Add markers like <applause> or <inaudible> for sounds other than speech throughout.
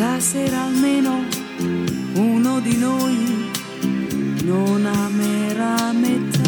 Stasera almeno uno di noi non amerà metà.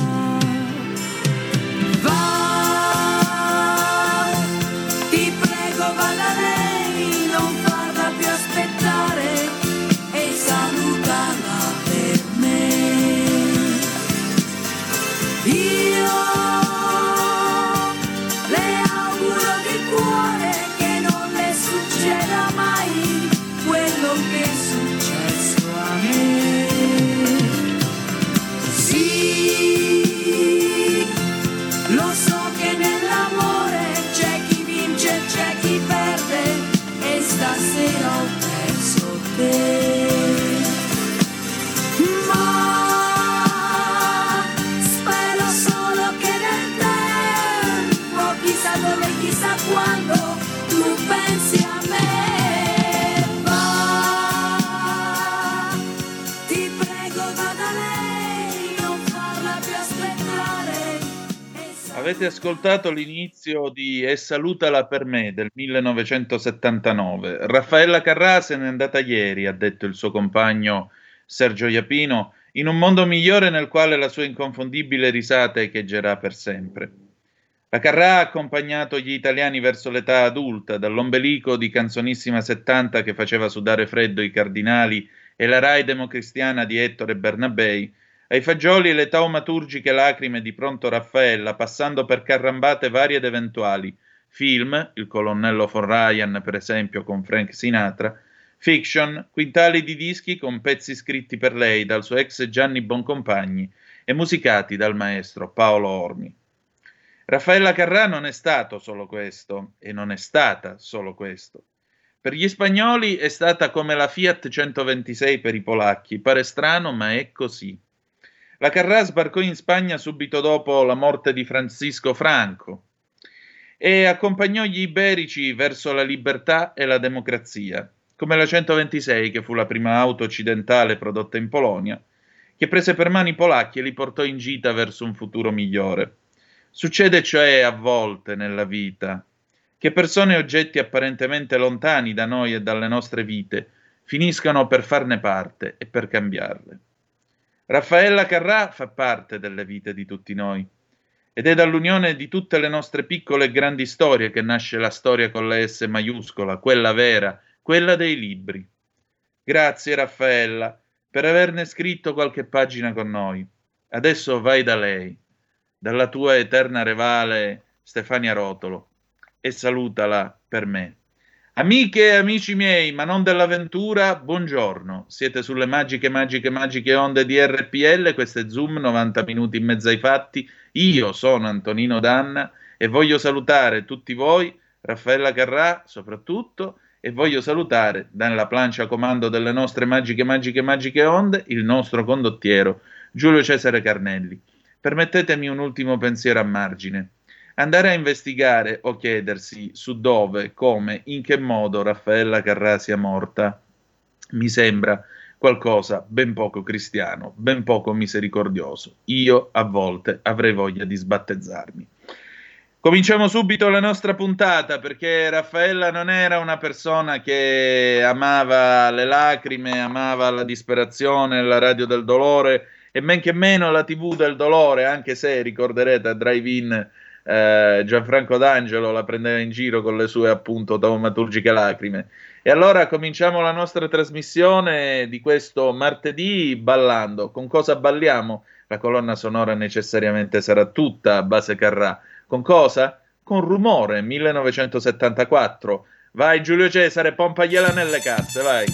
Avete ascoltato l'inizio di E salutala per me del 1979. Raffaella Carrà se n'è andata ieri, ha detto il suo compagno Sergio Iapino, in un mondo migliore nel quale la sua inconfondibile risata echeggerà per sempre. La Carrà ha accompagnato gli italiani verso l'età adulta, dall'ombelico di Canzonissima 70 che faceva sudare freddo i cardinali e la Rai democristiana di Ettore Bernabei, ai fagioli le taumaturgiche lacrime di Pronto Raffaella, passando per carrambate varie ed eventuali, film, Il colonnello von Ryan per esempio con Frank Sinatra, fiction, quintali di dischi con pezzi scritti per lei dal suo ex Gianni Boncompagni e musicati dal maestro Paolo Ormi. Raffaella Carrà non è stato solo questo e non è stata solo questo. Per gli spagnoli è stata come la Fiat 126 per i polacchi, pare strano ma è così. La Carrà sbarcò in Spagna subito dopo la morte di Francisco Franco e accompagnò gli iberici verso la libertà e la democrazia, come la 126 che fu la prima auto occidentale prodotta in Polonia, che prese per mano i polacchi e li portò in gita verso un futuro migliore. Succede cioè a volte nella vita che persone e oggetti apparentemente lontani da noi e dalle nostre vite finiscano per farne parte e per cambiarle. Raffaella Carrà fa parte delle vite di tutti noi Ed è dall'unione di tutte le nostre piccole e grandi storie che nasce la storia con la S maiuscola, quella vera, quella dei libri. Grazie Raffaella per averne scritto qualche pagina con noi. Adesso vai da lei, dalla tua eterna rivale Stefania Rotolo, e salutala per me. Amiche e amici miei, ma non dell'avventura, buongiorno. Siete sulle magiche, magiche, magiche onde di RPL, questo è Zoom, 90 minuti in mezzo ai fatti. Io sono Antonino Danna e voglio salutare tutti voi, Raffaella Carrà soprattutto, e voglio salutare dalla plancia comando delle nostre magiche, magiche, magiche onde il nostro condottiero Giulio Cesare Carnelli. Permettetemi un ultimo pensiero a margine. Andare a investigare o chiedersi su dove, come, in che modo Raffaella Carrà sia morta mi sembra qualcosa ben poco cristiano, ben poco misericordioso. Io a volte avrei voglia di sbattezzarmi. Cominciamo subito la nostra puntata perché Raffaella non era una persona che amava le lacrime, amava la disperazione, la radio del dolore e men che meno la tv del dolore, anche se ricorderete a Drive-In eh, Gianfranco D'Angelo la prendeva in giro con le sue appunto taumaturgiche lacrime. E allora cominciamo la nostra trasmissione di questo martedì ballando. Con cosa balliamo? La colonna sonora necessariamente sarà tutta a base Carrà. Con cosa? Con rumore 1974. Vai Giulio Cesare, pompagliela nelle casse, vai.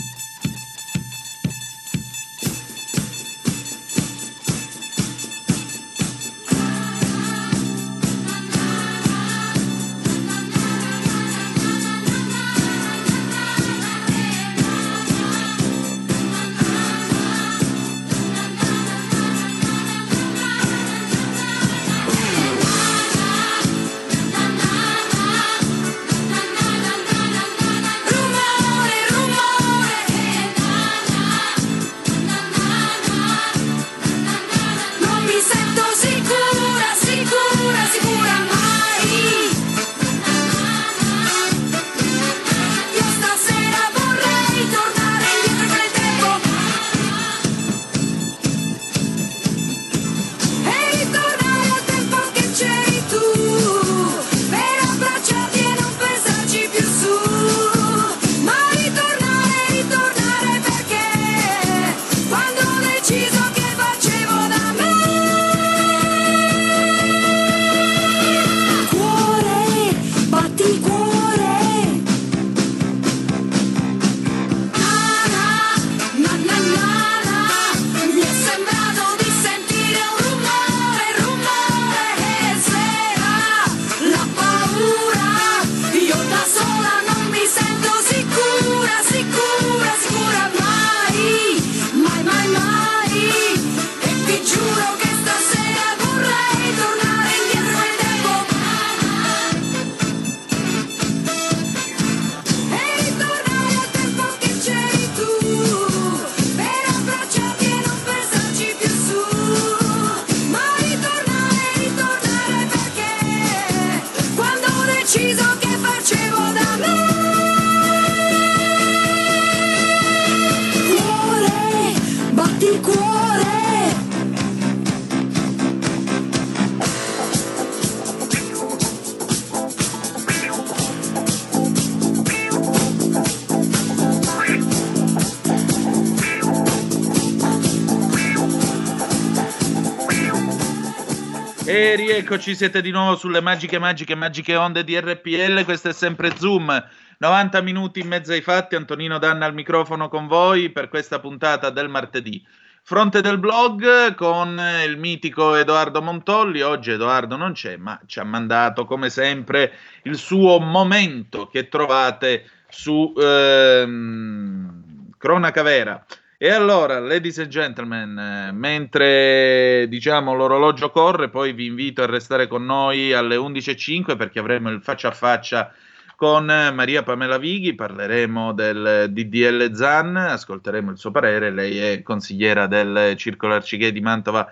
Eccoci, siete di nuovo sulle magiche, magiche, magiche onde di RPL. Questo è sempre Zoom. 90 minuti in mezzo ai fatti. Antonino Danna al microfono con voi per questa puntata del martedì. Fronte del blog con il mitico Edoardo Montolli. Oggi Edoardo non c'è, ma ci ha mandato come sempre il suo momento che trovate su ehm, Cronaca Vera. E allora, ladies and gentlemen, eh, mentre diciamo l'orologio corre, poi vi invito a restare con noi alle 11.05 perché avremo il faccia a faccia con Maria Pamela Vighi, parleremo del DDL ZAN, ascolteremo il suo parere, lei è consigliera del Circolo Arcigay di Mantova.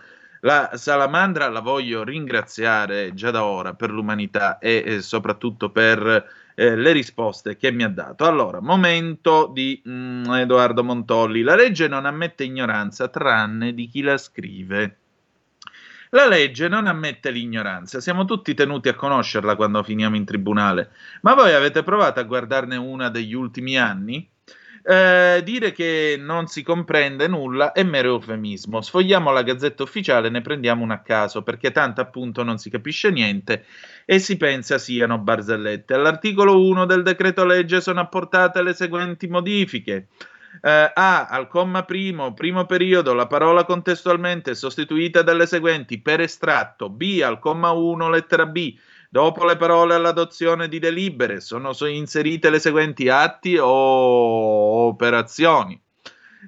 La salamandra la voglio ringraziare già da ora per l'umanità e, e soprattutto per eh, le risposte che mi ha dato. Allora, momento di mm, Edoardo Montolli. La legge non ammette ignoranza tranne di chi la scrive. La legge non ammette l'ignoranza, siamo tutti tenuti a conoscerla quando finiamo in tribunale, ma voi avete provato a guardarne una degli ultimi anni? Eh, dire che non si comprende nulla è mero eufemismo. Sfogliamo la gazzetta ufficiale e ne prendiamo una a caso, perché tanto appunto non si capisce niente e si pensa siano barzellette. All'articolo 1 del decreto legge sono apportate le seguenti modifiche. Eh, A. Al comma primo, primo periodo, la parola contestualmente è sostituita dalle seguenti per estratto. B. Al comma 1, lettera B. Dopo le parole all'adozione di delibere sono inserite le seguenti atti o operazioni.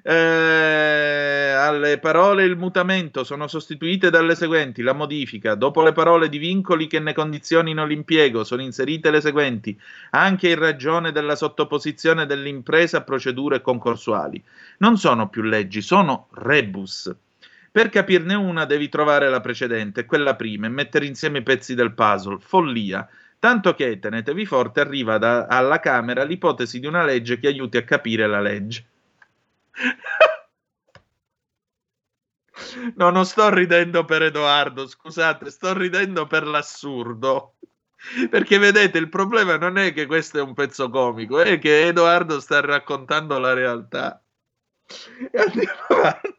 Eh, alle parole il mutamento sono sostituite dalle seguenti la modifica. Dopo le parole di vincoli che ne condizionino l'impiego sono inserite le seguenti anche in ragione della sottoposizione dell'impresa a procedure concorsuali. Non sono più leggi, sono rebus. Per capirne una devi trovare la precedente, quella prima, e mettere insieme i pezzi del puzzle. Follia. Tanto che, tenetevi forte, arriva da, alla Camera l'ipotesi di una legge che aiuti a capire la legge. <laughs> No, non sto ridendo per Edoardo, scusate, sto ridendo per l'assurdo. Perché vedete, il problema non è che questo è un pezzo comico, è che Edoardo sta raccontando la realtà. E andiamo avanti.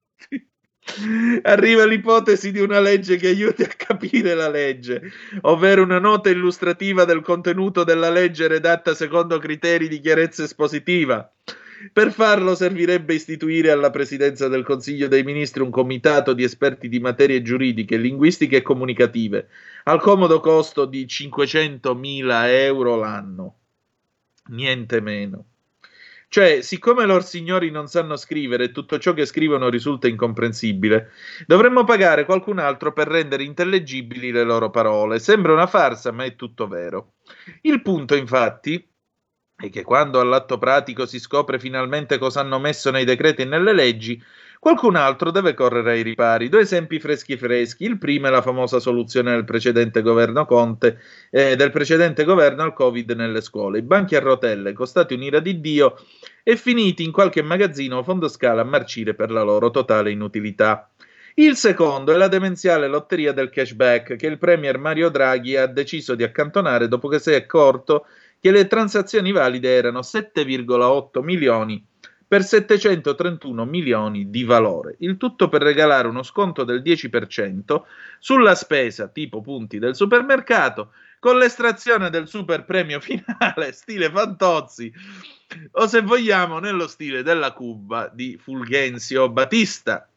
Arriva l'ipotesi di una legge che aiuti a capire la legge, ovvero una nota illustrativa del contenuto della legge redatta secondo criteri di chiarezza espositiva. Per farlo servirebbe istituire alla Presidenza del Consiglio dei Ministri un comitato di esperti di materie giuridiche, linguistiche e comunicative, al comodo costo di 500.000 euro l'anno. Niente meno. Cioè, siccome loro signori non sanno scrivere e tutto ciò che scrivono risulta incomprensibile, dovremmo pagare qualcun altro per rendere intellegibili le loro parole. Sembra una farsa, ma è tutto vero. Il punto, infatti, e che quando all'atto pratico si scopre finalmente cosa hanno messo nei decreti e nelle leggi, qualcun altro deve correre ai ripari. Due esempi freschi freschi. Il primo è la famosa soluzione del precedente governo Conte, eh, del precedente governo al Covid nelle scuole. I banchi a rotelle, costati un'ira di Dio e finiti in qualche magazzino o fondo scala a marcire per la loro totale inutilità. Il secondo è la demenziale lotteria del cashback che il premier Mario Draghi ha deciso di accantonare dopo che si è accorto che le transazioni valide erano 7,8 milioni per 731 milioni di valore, il tutto per regalare uno sconto del 10% sulla spesa tipo punti del supermercato con l'estrazione del super premio <laughs> finale stile Fantozzi o se vogliamo nello stile della Cuba di Fulgenzio Battista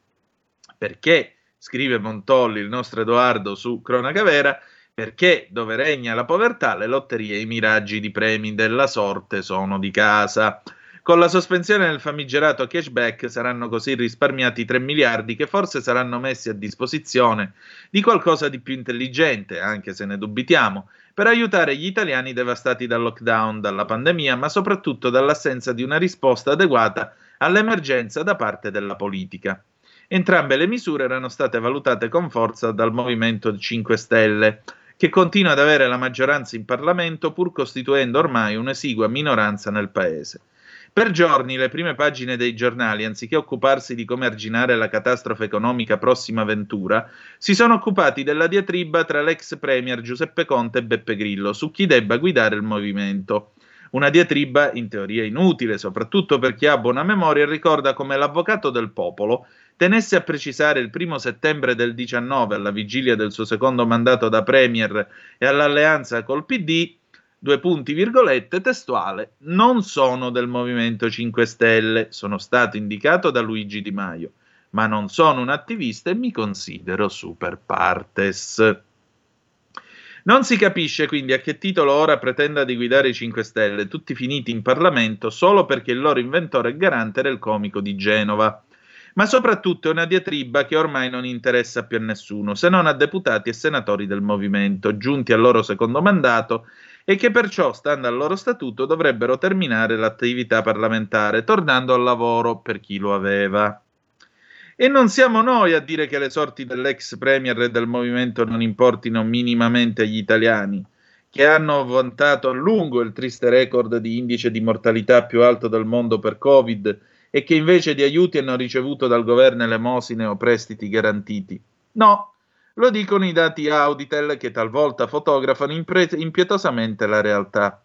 perché scrive Montolli il nostro Edoardo su Cronaca Vera perché dove regna la povertà le lotterie e i miraggi di premi della sorte sono di casa. Con la sospensione del famigerato cashback saranno così risparmiati 3 miliardi che forse saranno messi a disposizione di qualcosa di più intelligente, anche se ne dubitiamo, per aiutare gli italiani devastati dal lockdown, dalla pandemia, ma soprattutto dall'assenza di una risposta adeguata all'emergenza da parte della politica. Entrambe le misure erano state valutate con forza dal Movimento 5 Stelle, che continua ad avere la maggioranza in Parlamento pur costituendo ormai un'esigua minoranza nel Paese. Per giorni le prime pagine dei giornali, anziché occuparsi di come arginare la catastrofe economica prossima ventura, si sono occupati della diatriba tra l'ex premier Giuseppe Conte e Beppe Grillo su chi debba guidare il movimento. Una diatriba in teoria inutile, soprattutto per chi ha buona memoria e ricorda come l'avvocato del popolo tenesse a precisare il primo settembre del 19, alla vigilia del suo secondo mandato da Premier e all'alleanza col PD, due punti virgolette, testuale, non sono del Movimento 5 Stelle, sono stato indicato da Luigi Di Maio, ma non sono un attivista e mi considero super partes. Non si capisce quindi a che titolo ora pretenda di guidare i 5 Stelle, tutti finiti in Parlamento solo perché il loro inventore e garante il comico di Genova ma soprattutto è una diatriba che ormai non interessa più a nessuno, se non a deputati e senatori del movimento, giunti al loro secondo mandato e che perciò, stando al loro statuto, dovrebbero terminare l'attività parlamentare, tornando al lavoro per chi lo aveva. E non siamo noi a dire che le sorti dell'ex premier e del movimento non importino minimamente agli italiani, che hanno vantato a lungo il triste record di indice di mortalità più alto del mondo per Covid e che invece di aiuti hanno ricevuto dal governo elemosine o prestiti garantiti. No, Lo dicono i dati Auditel che talvolta fotografano impre- impietosamente la realtà.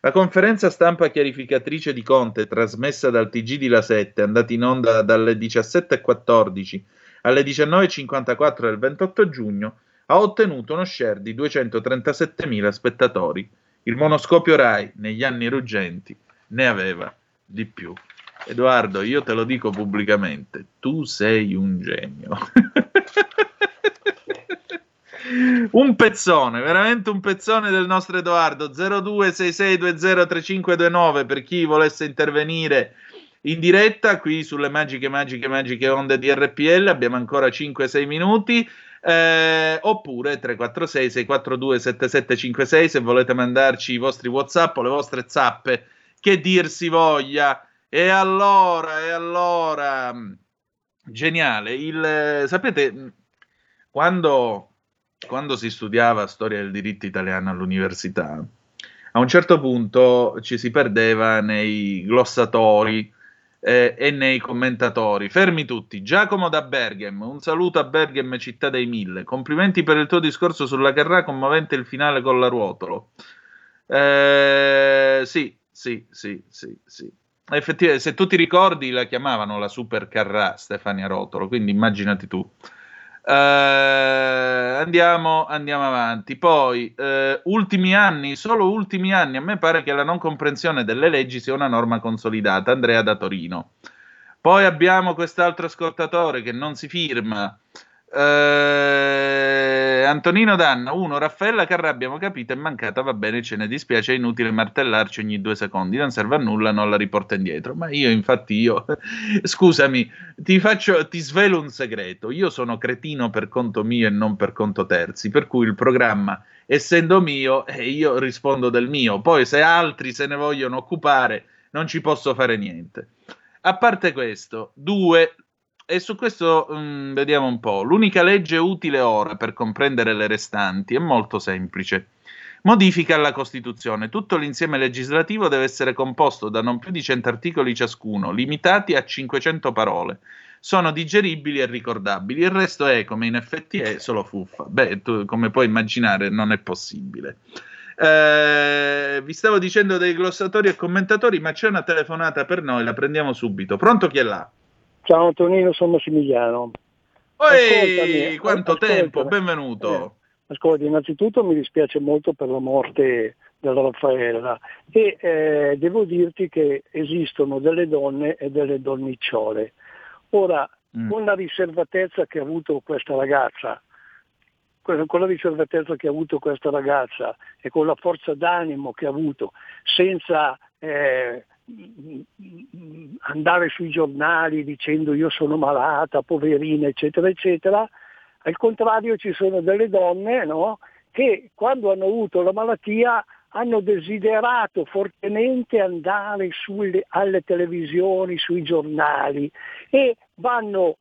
La conferenza stampa chiarificatrice di Conte, trasmessa dal TG di La 7, andata in onda dalle 17.14 alle 19.54 del 28 giugno, ha ottenuto uno share di 237.000 spettatori. Il monoscopio Rai, negli anni ruggenti, ne aveva di più. Edoardo, io te lo dico pubblicamente, tu sei un genio. <laughs> un pezzone, veramente un pezzone del nostro Edoardo 0266203529 per chi volesse intervenire in diretta qui sulle magiche, magiche, magiche onde di RPL. Abbiamo ancora 5-6 minuti. Eh, oppure 346 642 7756 se volete mandarci i vostri whatsapp o le vostre zappe che dir si voglia e allora e allora geniale il sapete quando quando si studiava storia del diritto italiano all'università a un certo punto ci si perdeva nei glossatori eh, e nei commentatori. Fermi tutti. Giacomo da Berghem, un saluto a Berghem, città dei mille. Complimenti per il tuo discorso sulla Carrà, commovente il finale con la ruotolo. Eh, sì, sì, sì, sì, sì. Effettivamente, se tu ti ricordi, la chiamavano la Super Carrà Stefania Rotolo, quindi immaginati tu. Uh, andiamo, andiamo, avanti. Poi, uh, ultimi anni, solo ultimi anni, a me pare che la non comprensione delle leggi sia una norma consolidata. Andrea da Torino. Poi abbiamo quest'altro ascoltatore che non si firma. Eh, Antonino Danna, uno, Raffaella Carrà abbiamo capito è mancata, va bene, ce ne dispiace, è inutile martellarci ogni due secondi, non serve a nulla, non la riporta indietro. Ma io, infatti, io, <laughs> scusami, ti faccio, ti svelo un segreto, io sono cretino per conto mio e non per conto terzi, per cui il programma, essendo mio, eh, io rispondo del mio, poi se altri se ne vogliono occupare, non ci posso fare niente. A parte questo, due, e su questo um, vediamo un po'. L'unica legge utile ora per comprendere le restanti è molto semplice. Modifica alla Costituzione. Tutto l'insieme legislativo deve essere composto da non più di 100 articoli ciascuno, limitati a 500 parole. Sono digeribili e ricordabili. Il resto è, come in effetti è, solo fuffa. Beh, tu, come puoi immaginare, non è possibile. Eh, vi stavo dicendo dei glossatori e commentatori, ma c'è una telefonata per noi, la prendiamo subito. Pronto chi è là? Ciao Antonino, sono Massimiliano. Ehi, quanto ascoltami. tempo, benvenuto. Eh, ascolti, innanzitutto mi dispiace molto per la morte della Raffaella e eh, devo dirti che esistono delle donne e delle donnicciole. Ora, mm. con la riservatezza che ha avuto questa ragazza, con la riservatezza che ha avuto questa ragazza e con la forza d'animo che ha avuto, senza eh, andare sui giornali dicendo io sono malata, poverina, eccetera, eccetera. Al contrario ci sono delle donne no, che quando hanno avuto la malattia hanno desiderato fortemente andare sulle, alle televisioni, sui giornali e vanno,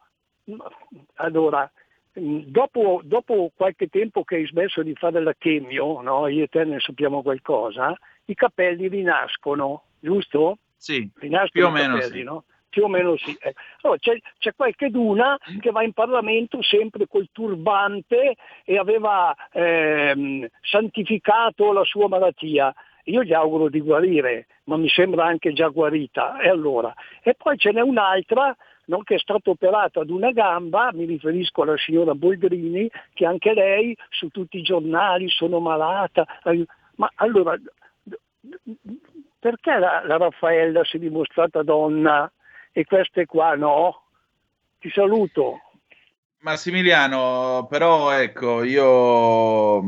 allora, dopo, dopo, qualche tempo che hai smesso di fare la chemio, no, io e te ne sappiamo qualcosa, i capelli rinascono, giusto? Sì, più o meno capelli, sì. No? Più o meno sì. Eh. Allora, c'è, c'è qualche duna che va in Parlamento sempre col turbante e aveva ehm, santificato la sua malattia. Io gli auguro di guarire, ma mi sembra anche già guarita. E, allora? e poi ce n'è un'altra no, che è stata operata ad una gamba, mi riferisco alla signora Boldrini, che anche lei su tutti i giornali sono malata. Ma allora perché la, la Raffaella si è dimostrata donna e queste qua no? Ti saluto. Massimiliano, però ecco, io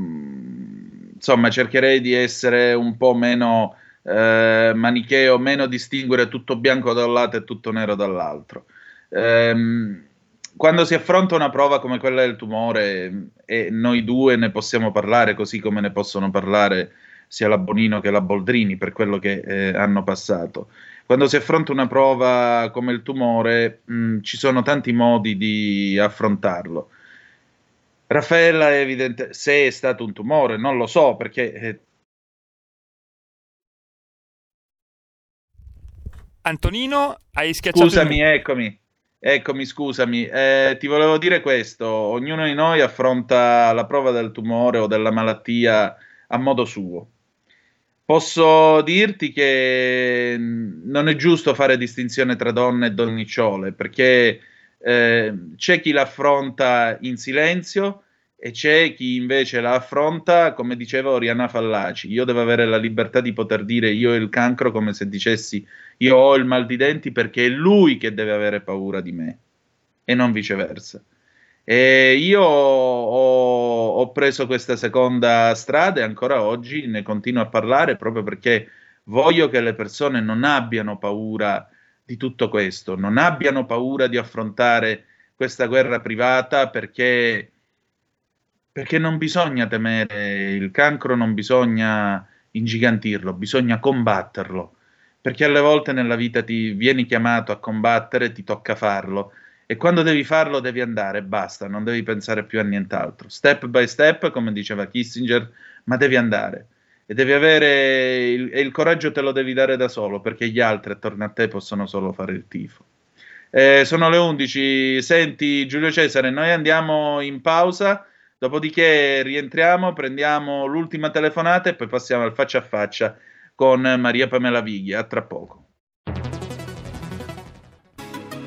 insomma cercherei di essere un po' meno eh, manicheo, meno distinguere tutto bianco da un lato e tutto nero dall'altro. Ehm, quando si affronta una prova come quella del tumore e noi due ne possiamo parlare così come ne possono parlare sia la Bonino che la Boldrini per quello che eh, hanno passato. Quando si affronta una prova come il tumore, mh, ci sono tanti modi di affrontarlo. Raffaella è evidente, se è stato un tumore, non lo so perché... Eh... Antonino, hai schiacciato... Scusami, il... eccomi. Eccomi, scusami, eh, ti volevo dire questo, ognuno di noi affronta la prova del tumore o della malattia a modo suo. Posso dirti che non è giusto fare distinzione tra donne e donnicciole, perché eh, c'è chi l'affronta in silenzio e c'è chi invece la affronta, come diceva Oriana Fallaci. Io devo avere la libertà di poter dire io ho il cancro come se dicessi io ho il mal di denti perché è lui che deve avere paura di me e non viceversa. E io ho, ho preso questa seconda strada e ancora oggi ne continuo a parlare proprio perché voglio che le persone non abbiano paura di tutto questo, non abbiano paura di affrontare questa guerra privata perché perché non bisogna temere il cancro, non bisogna ingigantirlo, bisogna combatterlo, perché alle volte nella vita ti vieni chiamato a combattere, ti tocca farlo e quando devi farlo devi andare, basta, non devi pensare più a nient'altro, step by step, come diceva Kissinger, ma devi andare e devi avere il, e il coraggio te lo devi dare da solo, perché gli altri attorno a te possono solo fare il tifo. Eh, sono le 11, senti Giulio Cesare, noi andiamo in pausa Dopodiché rientriamo, prendiamo l'ultima telefonata e poi passiamo al faccia a faccia con Maria Pamela Viglia. A tra poco.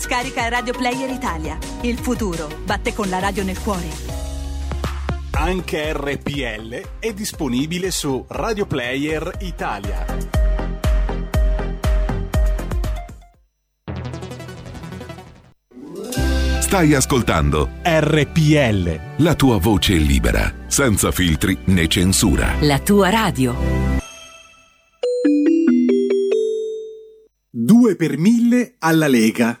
Scarica Radio Player Italia. Il futuro batte con la radio nel cuore. Anche RPL è disponibile su Radio Player Italia. Stai ascoltando RPL. La tua voce libera, senza filtri né censura. La tua radio. 2 per 1000 alla Lega.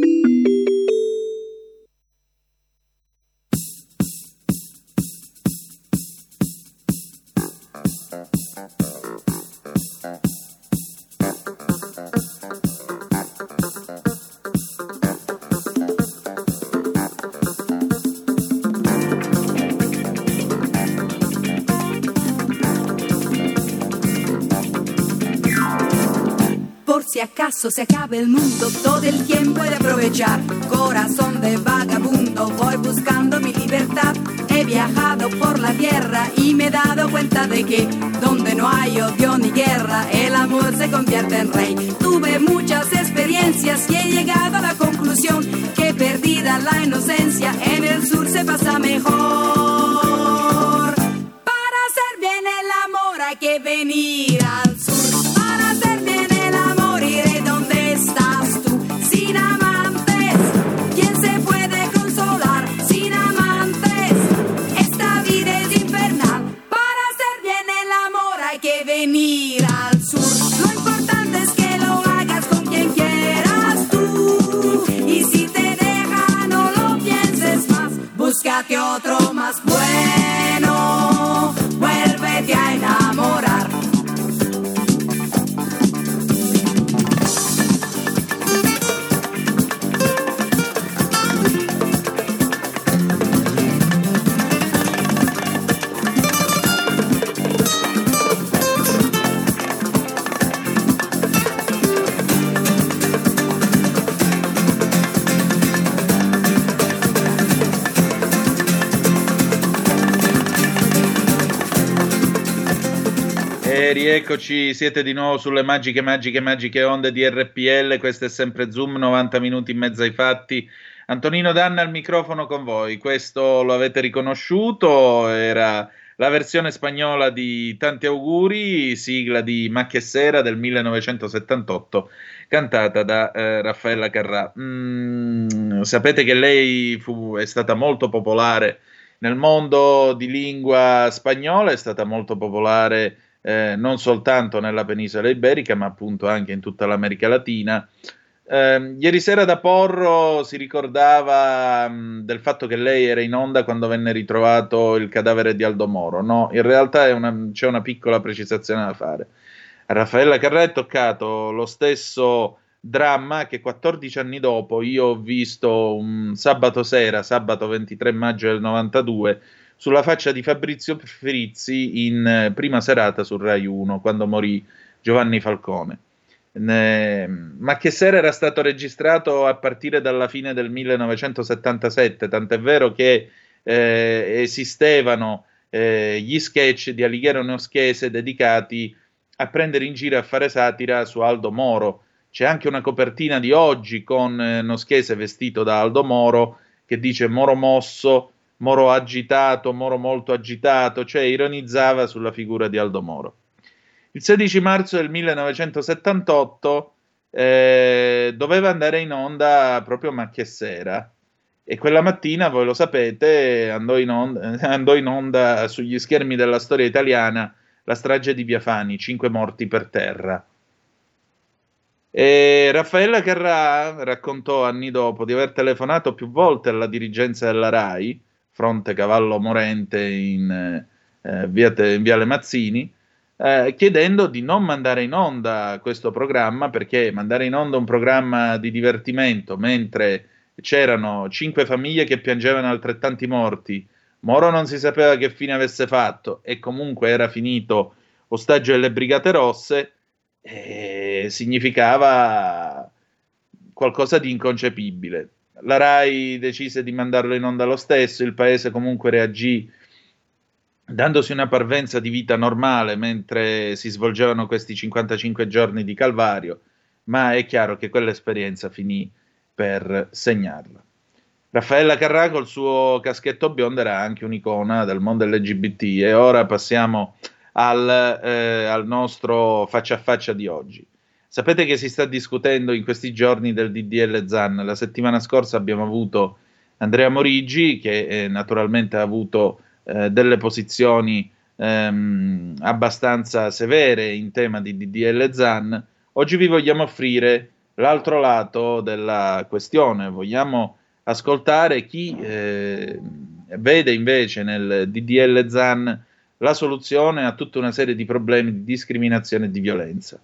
Se acabe el mundo, todo el tiempo he de aprovechar. Corazón de vagabundo, voy buscando mi libertad. He viajado por la tierra y me he dado cuenta de que donde no hay odio ni guerra, el amor se convierte en rey. Tuve muchas experiencias y he llegado a la conclusión que perdida la inocencia, en el sur se pasa mejor. Para hacer bien el amor hay que venir Búscate otro más bueno. E rieccoci, siete di nuovo sulle magiche, magiche, magiche onde di RPL. Questo è sempre Zoom, 90 minuti in mezzo ai fatti. Antonino Danna al microfono con voi, questo lo avete riconosciuto, era la versione spagnola di Tanti auguri, sigla di Macchia Sera del 1978, cantata da eh, Raffaella Carrà. Mm, sapete che lei fu, è stata molto popolare nel mondo di lingua spagnola, è stata molto popolare eh, non soltanto nella penisola iberica, ma appunto anche in tutta l'America Latina. Eh, ieri sera da Porro si ricordava mh, del fatto che lei era in onda quando venne ritrovato il cadavere di Aldo Moro. No, in realtà una, c'è una piccola precisazione da fare. Raffaella Carrà è toccato lo stesso dramma che 14 anni dopo io ho visto un sabato sera, sabato 23 maggio del 92, sulla faccia di Fabrizio Frizzi in eh, prima serata su Rai 1, quando morì Giovanni Falcone. Ne... Ma che sera era stato registrato a partire dalla fine del 1977, tant'è vero che eh, esistevano eh, gli sketch di Alighiero Noschese dedicati a prendere in giro e a fare satira su Aldo Moro c'è anche una copertina di oggi con eh, Noschese vestito da Aldo Moro che dice Moro mosso, Moro agitato, Moro molto agitato, cioè ironizzava sulla figura di Aldo Moro. Il 16 marzo del 1978 eh, doveva andare in onda proprio Macchia Sera e quella mattina, voi lo sapete, andò in, onda, <laughs> andò in onda sugli schermi della storia italiana la strage di Biafani, cinque morti per terra. E Raffaella Carrà raccontò anni dopo di aver telefonato più volte alla dirigenza della RAI, fronte Cavallo Morente in, eh, via, in Viale Mazzini, eh, chiedendo di non mandare in onda questo programma perché mandare in onda un programma di divertimento mentre c'erano cinque famiglie che piangevano altrettanti morti, Moro non si sapeva che fine avesse fatto e comunque era finito ostaggio delle Brigate Rosse, eh, significava qualcosa di inconcepibile. La RAI decise di mandarlo in onda lo stesso, il paese comunque reagì dandosi una parvenza di vita normale mentre si svolgevano questi 55 giorni di calvario, ma è chiaro che quell'esperienza finì per segnarla. Raffaella Carrà col suo caschetto biondo era anche un'icona del mondo LGBT e ora passiamo al, eh, al nostro faccia a faccia di oggi. Sapete che si sta discutendo in questi giorni del DDL ZAN. La settimana scorsa abbiamo avuto Andrea Morigi, che eh, naturalmente ha avuto eh, delle posizioni ehm, abbastanza severe in tema di DDL ZAN. Oggi vi vogliamo offrire l'altro lato della questione. Vogliamo ascoltare chi eh, vede invece nel DDL ZAN la soluzione a tutta una serie di problemi di discriminazione e di violenza.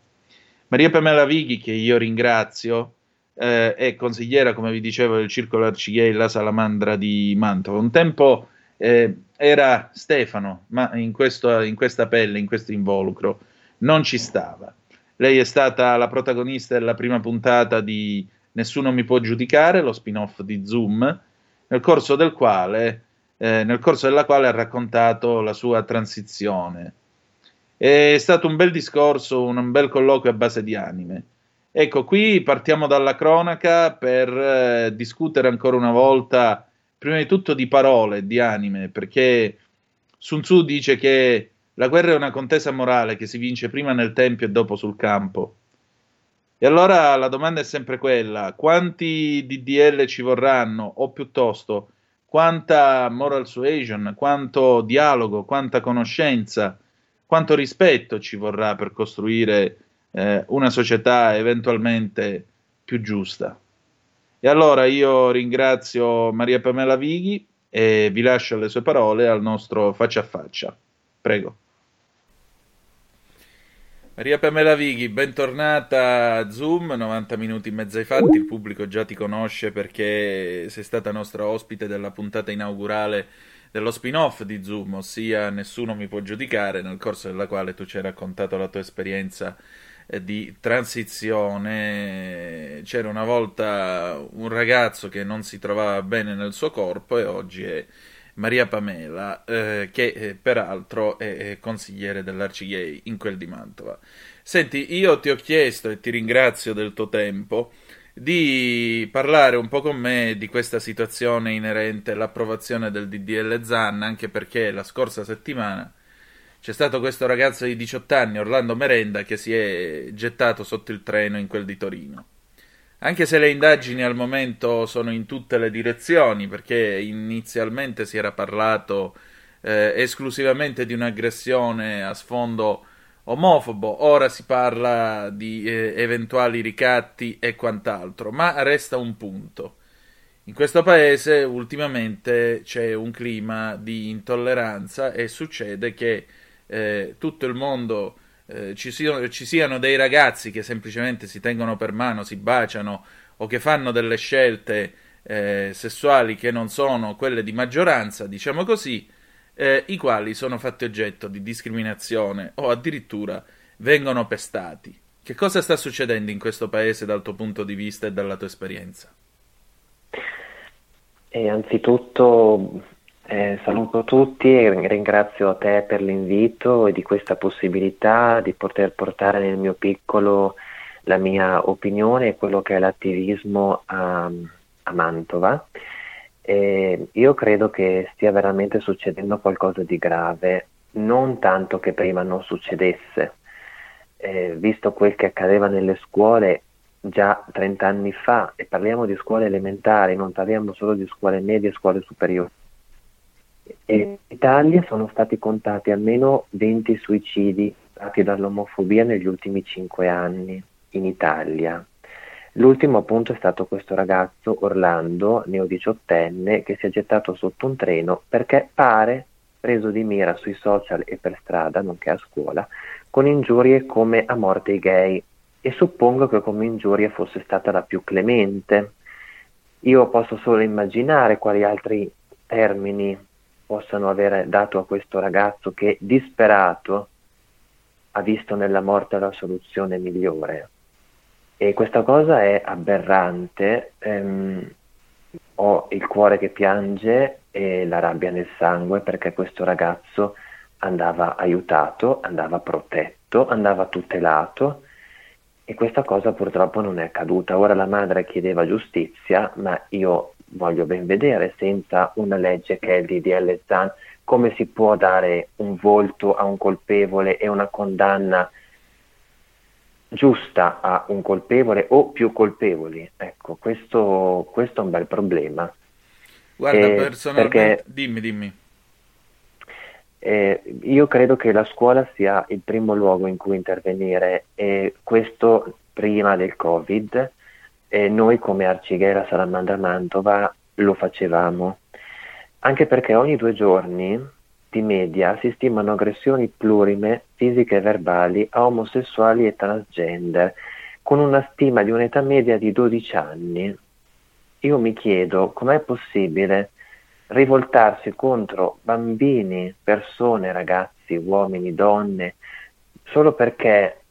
Maria Pamela Vighi, che io ringrazio, eh, è consigliera, come vi dicevo, del Circolo Arcighei La Salamandra di Mantova. Un tempo eh, era Stefano, ma in, questo, in questa pelle, in questo involucro, non ci stava. Lei è stata la protagonista della prima puntata di Nessuno mi può giudicare, lo spin-off di Zoom, nel corso quale eh, nel corso della quale ha raccontato la sua transizione. È stato un bel discorso, un bel colloquio a base di anime. Ecco, qui partiamo dalla cronaca per eh, discutere ancora una volta, prima di tutto di parole, di anime, perché Sun Tzu dice che la guerra è una contesa morale che si vince prima nel tempio e dopo sul campo. E allora la domanda è sempre quella: quanti DDL ci vorranno? O piuttosto, quanta moral suasion, quanto dialogo, quanta conoscenza, quanto rispetto ci vorrà per costruire eh, una società eventualmente più giusta. E allora io ringrazio Maria Pamela Vighi e vi lascio le sue parole al nostro faccia a faccia. Prego. Maria Pamela Vighi, bentornata a Zoom, 90 minuti in mezzo ai fatti, il pubblico già ti conosce perché sei stata nostra ospite della puntata inaugurale dello spin-off di Zoom, ossia Nessuno mi può giudicare, nel corso della quale tu ci hai raccontato la tua esperienza eh, di transizione. C'era una volta un ragazzo che non si trovava bene nel suo corpo e oggi è Maria Pamela, eh, che eh, peraltro è, è consigliere dell'Arcigay in quel di Mantova. Senti, io ti ho chiesto e ti ringrazio del tuo tempo di parlare un po' con me di questa situazione inerente all'approvazione del DDL ZAN, anche perché la scorsa settimana c'è stato questo ragazzo di 18 anni, Orlando Merenda, che si è gettato sotto il treno in quel di Torino. Anche se le indagini al momento sono in tutte le direzioni, perché inizialmente si era parlato eh, esclusivamente di un'aggressione a sfondo omofobo, ora si parla di eh, eventuali ricatti e quant'altro, ma resta un punto. In questo paese ultimamente c'è un clima di intolleranza e succede che eh, tutto il mondo eh, ci, siano, ci, siano, dei ragazzi che semplicemente si tengono per mano, si baciano o che fanno delle scelte eh, sessuali che non sono quelle di maggioranza, diciamo così, eh, i quali sono fatti oggetto di discriminazione o addirittura vengono pestati. Che cosa sta succedendo in questo paese dal tuo punto di vista e dalla tua esperienza? E anzitutto eh, saluto tutti e ringrazio te per l'invito e di questa possibilità di poter portare nel mio piccolo la mia opinione e quello che è l'attivismo a, a Mantova. E io credo che stia veramente succedendo qualcosa di grave, non tanto che prima non succedesse. Eh, visto quel che accadeva nelle scuole già 30 anni fa, e parliamo di scuole elementari, non parliamo solo di scuole medie e scuole superiori. E in Italia sono stati contati almeno 20 suicidi dati dall'omofobia negli ultimi 5 anni in Italia. L'ultimo appunto è stato questo ragazzo Orlando, neo diciottenne, che si è gettato sotto un treno perché pare preso di mira sui social e per strada, nonché a scuola, con ingiurie come a morte i gay e suppongo che come ingiuria fosse stata la più clemente. Io posso solo immaginare quali altri termini possano aver dato a questo ragazzo che disperato ha visto nella morte la soluzione migliore. E questa cosa è aberrante, ehm, ho il cuore che piange e la rabbia nel sangue perché questo ragazzo andava aiutato, andava protetto, andava tutelato e questa cosa purtroppo non è accaduta. Ora la madre chiedeva giustizia, ma io voglio ben vedere senza una legge che è il DDL ZAN come si può dare un volto a un colpevole e una condanna giusta a un colpevole o più colpevoli. Ecco, questo, questo è un bel problema. Guarda, eh, personalmente... Perché, dimmi, dimmi. Eh, io credo che la scuola sia il primo luogo in cui intervenire e questo prima del Covid e noi come Arcighera Salamandra Mantova lo facevamo, anche perché ogni due giorni di media si stimano aggressioni plurime, fisiche e verbali a omosessuali e transgender, con una stima di un'età media di 12 anni. Io mi chiedo com'è possibile rivoltarsi contro bambini, persone, ragazzi, uomini, donne, solo perché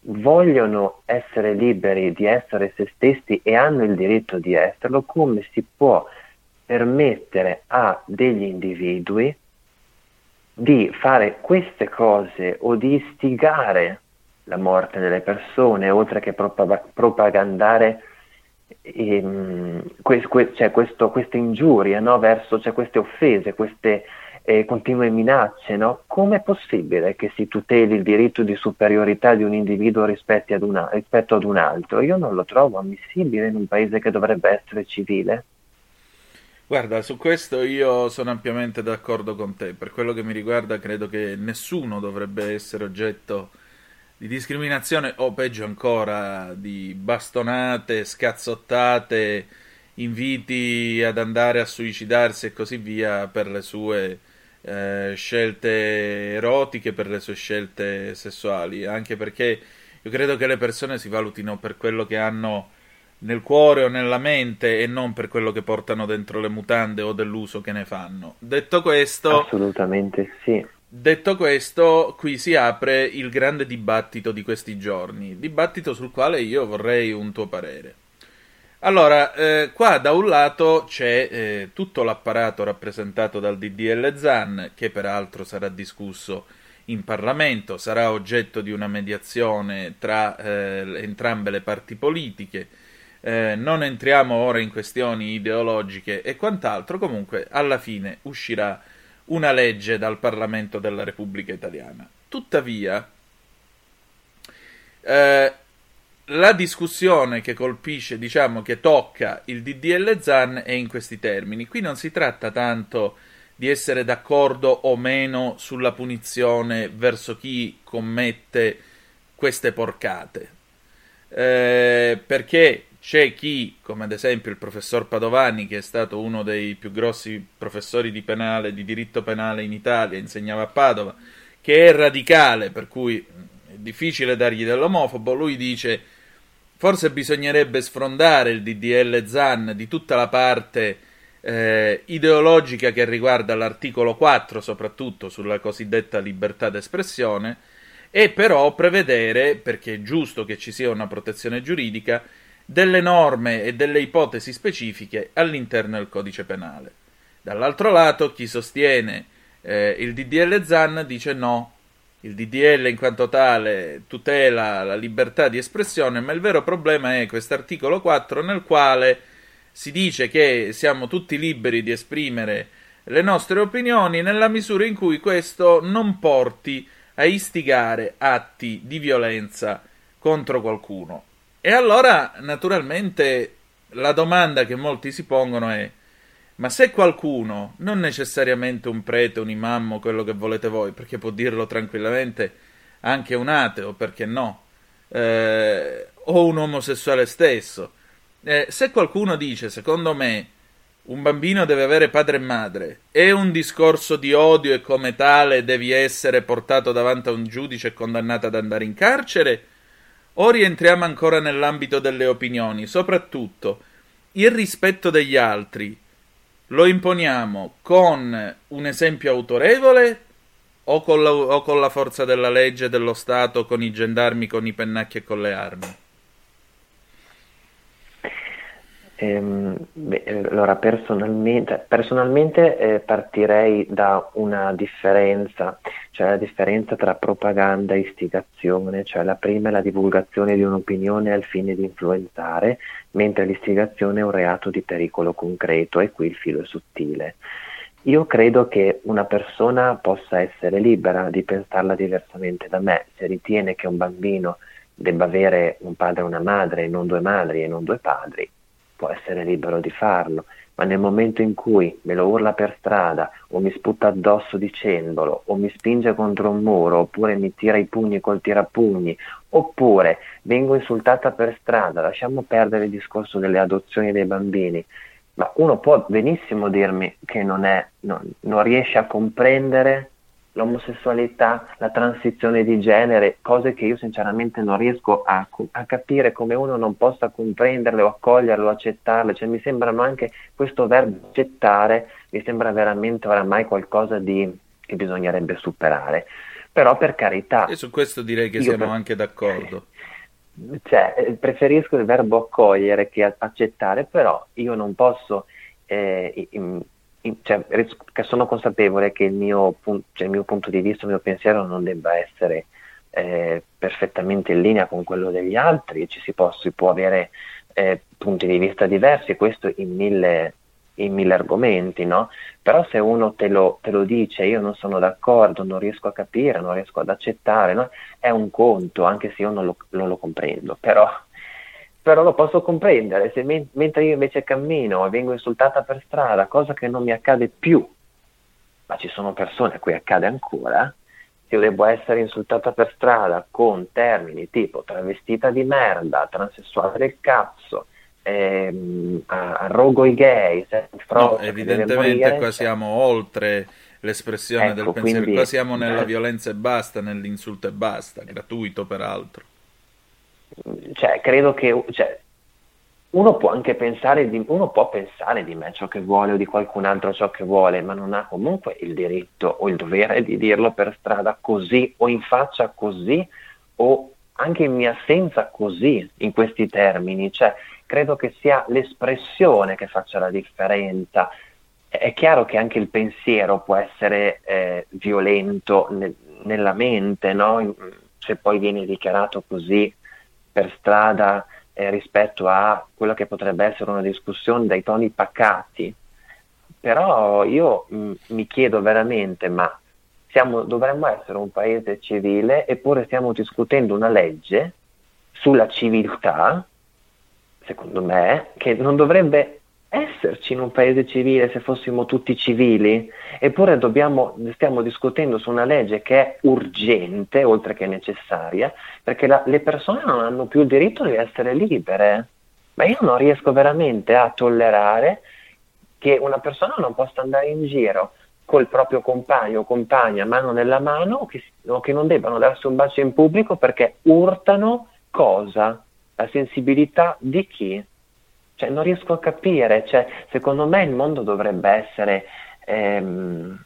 vogliono essere liberi di essere se stessi e hanno il diritto di esserlo, come si può permettere a degli individui di fare queste cose o di istigare la morte delle persone, oltre che propagandare ehm, que- que- cioè questo, queste ingiurie no? verso cioè queste offese, queste eh, continue minacce. No? Come è possibile che si tuteli il diritto di superiorità di un individuo rispetto ad, una, rispetto ad un altro? Io non lo trovo ammissibile in un paese che dovrebbe essere civile. Guarda, su questo io sono ampiamente d'accordo con te. Per quello che mi riguarda, credo che nessuno dovrebbe essere oggetto di discriminazione o peggio ancora di bastonate, scazzottate, inviti ad andare a suicidarsi e così via per le sue eh, scelte erotiche, per le sue scelte sessuali. Anche perché io credo che le persone si valutino per quello che hanno nel cuore o nella mente e non per quello che portano dentro le mutande o dell'uso che ne fanno. Detto questo, assolutamente sì. Detto questo, qui si apre il grande dibattito di questi giorni, dibattito sul quale io vorrei un tuo parere. Allora, eh, qua da un lato c'è eh, tutto l'apparato rappresentato dal DDL ZAN, che peraltro sarà discusso in Parlamento, sarà oggetto di una mediazione tra eh, entrambe le parti politiche eh, non entriamo ora in questioni ideologiche e quant'altro, comunque alla fine uscirà una legge dal Parlamento della Repubblica Italiana. Tuttavia, eh, la discussione che colpisce, diciamo che tocca il DDL Zan è in questi termini. Qui non si tratta tanto di essere d'accordo o meno sulla punizione verso chi commette queste porcate. Eh, perché c'è chi, come ad esempio il professor Padovani, che è stato uno dei più grossi professori di penale, di diritto penale in Italia, insegnava a Padova, che è radicale, per cui è difficile dargli dell'omofobo, lui dice forse bisognerebbe sfrondare il DDL Zan di tutta la parte eh, ideologica che riguarda l'articolo 4, soprattutto sulla cosiddetta libertà d'espressione, e però prevedere, perché è giusto che ci sia una protezione giuridica, delle norme e delle ipotesi specifiche all'interno del codice penale. Dall'altro lato, chi sostiene eh, il DDL Zan dice no, il DDL in quanto tale tutela la libertà di espressione, ma il vero problema è questo articolo 4 nel quale si dice che siamo tutti liberi di esprimere le nostre opinioni nella misura in cui questo non porti a istigare atti di violenza contro qualcuno. E allora, naturalmente, la domanda che molti si pongono è: ma se qualcuno, non necessariamente un prete, un imam o quello che volete voi, perché può dirlo tranquillamente anche un ateo, perché no, eh, o un omosessuale stesso, eh, se qualcuno dice, secondo me, un bambino deve avere padre e madre, è un discorso di odio e come tale devi essere portato davanti a un giudice e condannato ad andare in carcere? O rientriamo ancora nell'ambito delle opinioni? Soprattutto, il rispetto degli altri lo imponiamo con un esempio autorevole o con la, o con la forza della legge, dello Stato, con i gendarmi, con i pennacchi e con le armi? Ehm, beh, allora, personalmente, personalmente eh, partirei da una differenza, cioè la differenza tra propaganda e istigazione, cioè la prima è la divulgazione di un'opinione al fine di influenzare, mentre l'istigazione è un reato di pericolo concreto e qui il filo è sottile. Io credo che una persona possa essere libera di pensarla diversamente da me, se ritiene che un bambino debba avere un padre e una madre, non due madri e non due padri, può essere libero di farlo, ma nel momento in cui me lo urla per strada o mi sputta addosso dicendolo o mi spinge contro un muro oppure mi tira i pugni col tirapugni oppure vengo insultata per strada, lasciamo perdere il discorso delle adozioni dei bambini, ma uno può benissimo dirmi che non, è, non, non riesce a comprendere l'omosessualità, la transizione di genere, cose che io sinceramente non riesco a, a, capire come uno non possa comprenderle o accoglierle o accettarle, cioè mi sembrano anche questo verbo accettare, mi sembra veramente oramai qualcosa di, che bisognerebbe superare. Però per carità... E su questo direi che siamo per... anche d'accordo. <laughs> Cioè, preferisco il verbo accogliere che accettare, però io non posso... Eh, in, cioè, sono consapevole che il mio, cioè, il mio, punto di vista, il mio pensiero non debba essere eh, perfettamente in linea con quello degli altri, ci si può, si può avere eh, punti di vista diversi, questo in mille, in mille argomenti, no? Però se uno te lo, te lo, dice, io non sono d'accordo, non riesco a capire, non riesco ad accettare, no? è un conto, anche se io non lo, non lo comprendo, però però lo posso comprendere, se me- mentre io invece cammino e vengo insultata per strada, cosa che non mi accade più, ma ci sono persone a cui accade ancora, se io devo essere insultata per strada con termini tipo travestita di merda, transessuale del cazzo, ehm, arrogo i gay, no, evidentemente qua siamo oltre l'espressione ecco, del pensiero, quindi, qua siamo nella violenza e basta, nell'insulto e basta, gratuito peraltro cioè, credo che cioè, uno può anche pensare di, uno può pensare di me ciò che vuole o di qualcun altro ciò che vuole, ma non ha comunque il diritto o il dovere di dirlo per strada così o in faccia così o anche in mia assenza così, in questi termini. Cioè, credo che sia l'espressione che faccia la differenza. È chiaro che anche il pensiero può essere eh, violento ne, nella mente, no? se poi viene dichiarato così per strada eh, rispetto a quella che potrebbe essere una discussione dai toni pacati. Però io mh, mm, mi chiedo veramente, ma siamo, dovremmo essere un paese civile eppure stiamo discutendo una legge sulla civiltà, secondo me, che non dovrebbe esserci in un paese civile se fossimo tutti civili, eppure dobbiamo, stiamo discutendo su una legge che è urgente, oltre che necessaria, perché la, le persone non hanno più il diritto di essere libere. Ma io non riesco veramente a tollerare che una persona non possa andare in giro col proprio compagno o compagna mano nella mano o che, o che non debbano darsi un bacio in pubblico perché urtano cosa? La sensibilità di chi? Cioè, non riesco a capire, cioè, secondo me il mondo dovrebbe essere ehm,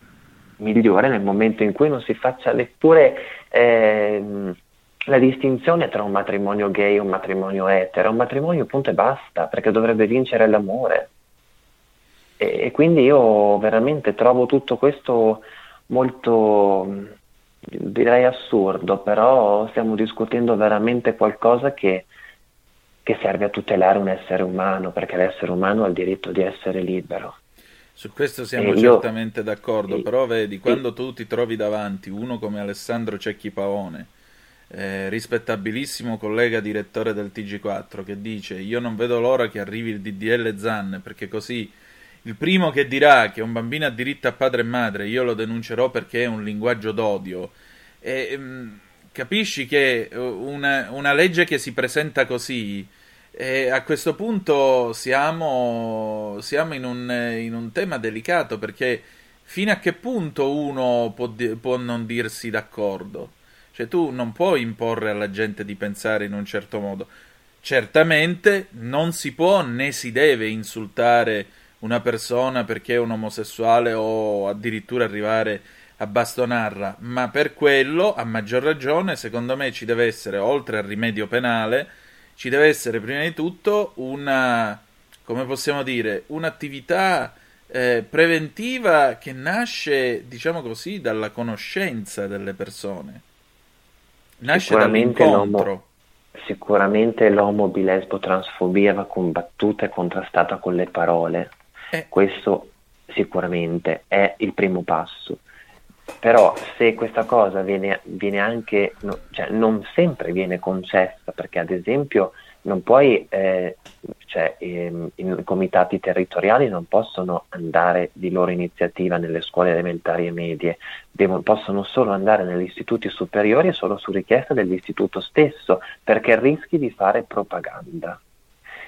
migliore nel momento in cui non si faccia neppure ehm, la distinzione tra un matrimonio gay e un matrimonio etero, un matrimonio punto e basta, perché dovrebbe vincere l'amore. E, e quindi io veramente trovo tutto questo molto, direi assurdo, però stiamo discutendo veramente qualcosa che che serve a tutelare un essere umano, perché l'essere umano ha il diritto di essere libero. Su questo siamo e certamente io... d'accordo, e... però vedi, quando tu ti trovi davanti uno come Alessandro Cecchi Pavone, eh, rispettabilissimo collega direttore del TG4, che dice io non vedo l'ora che arrivi il DDL Zanne, perché così il primo che dirà che un bambino ha diritto a padre e madre, io lo denuncerò perché è un linguaggio d'odio. E, mh, mm, capisci che eh, una, una legge che si presenta così, eh, a questo punto siamo, siamo in, un, in, un, tema delicato perché fino a che punto uno può, può non dirsi d'accordo? Cioè tu non puoi imporre alla gente di pensare in un certo modo. Certamente non si può né si deve insultare una persona perché è un omosessuale o addirittura arrivare a bastonarla, ma per quello, a maggior ragione, secondo me ci deve essere, oltre al rimedio penale, ci deve essere prima di tutto una, come possiamo dire, un'attività eh, preventiva che nasce, diciamo così, dalla conoscenza delle persone. Nasce dall'incontro. L'homo, sicuramente l'omobilesbo-transfobia va combattuta e contrastata con le parole. Eh. Questo sicuramente è il primo passo però se questa cosa viene, viene anche, no, cioè non sempre viene concessa, perché ad esempio non puoi, eh, cioè, ehm, i comitati territoriali non possono andare di loro iniziativa nelle scuole elementari e medie, devono, possono solo andare negli istituti superiori e solo su richiesta dell'istituto stesso, perché rischi di fare propaganda.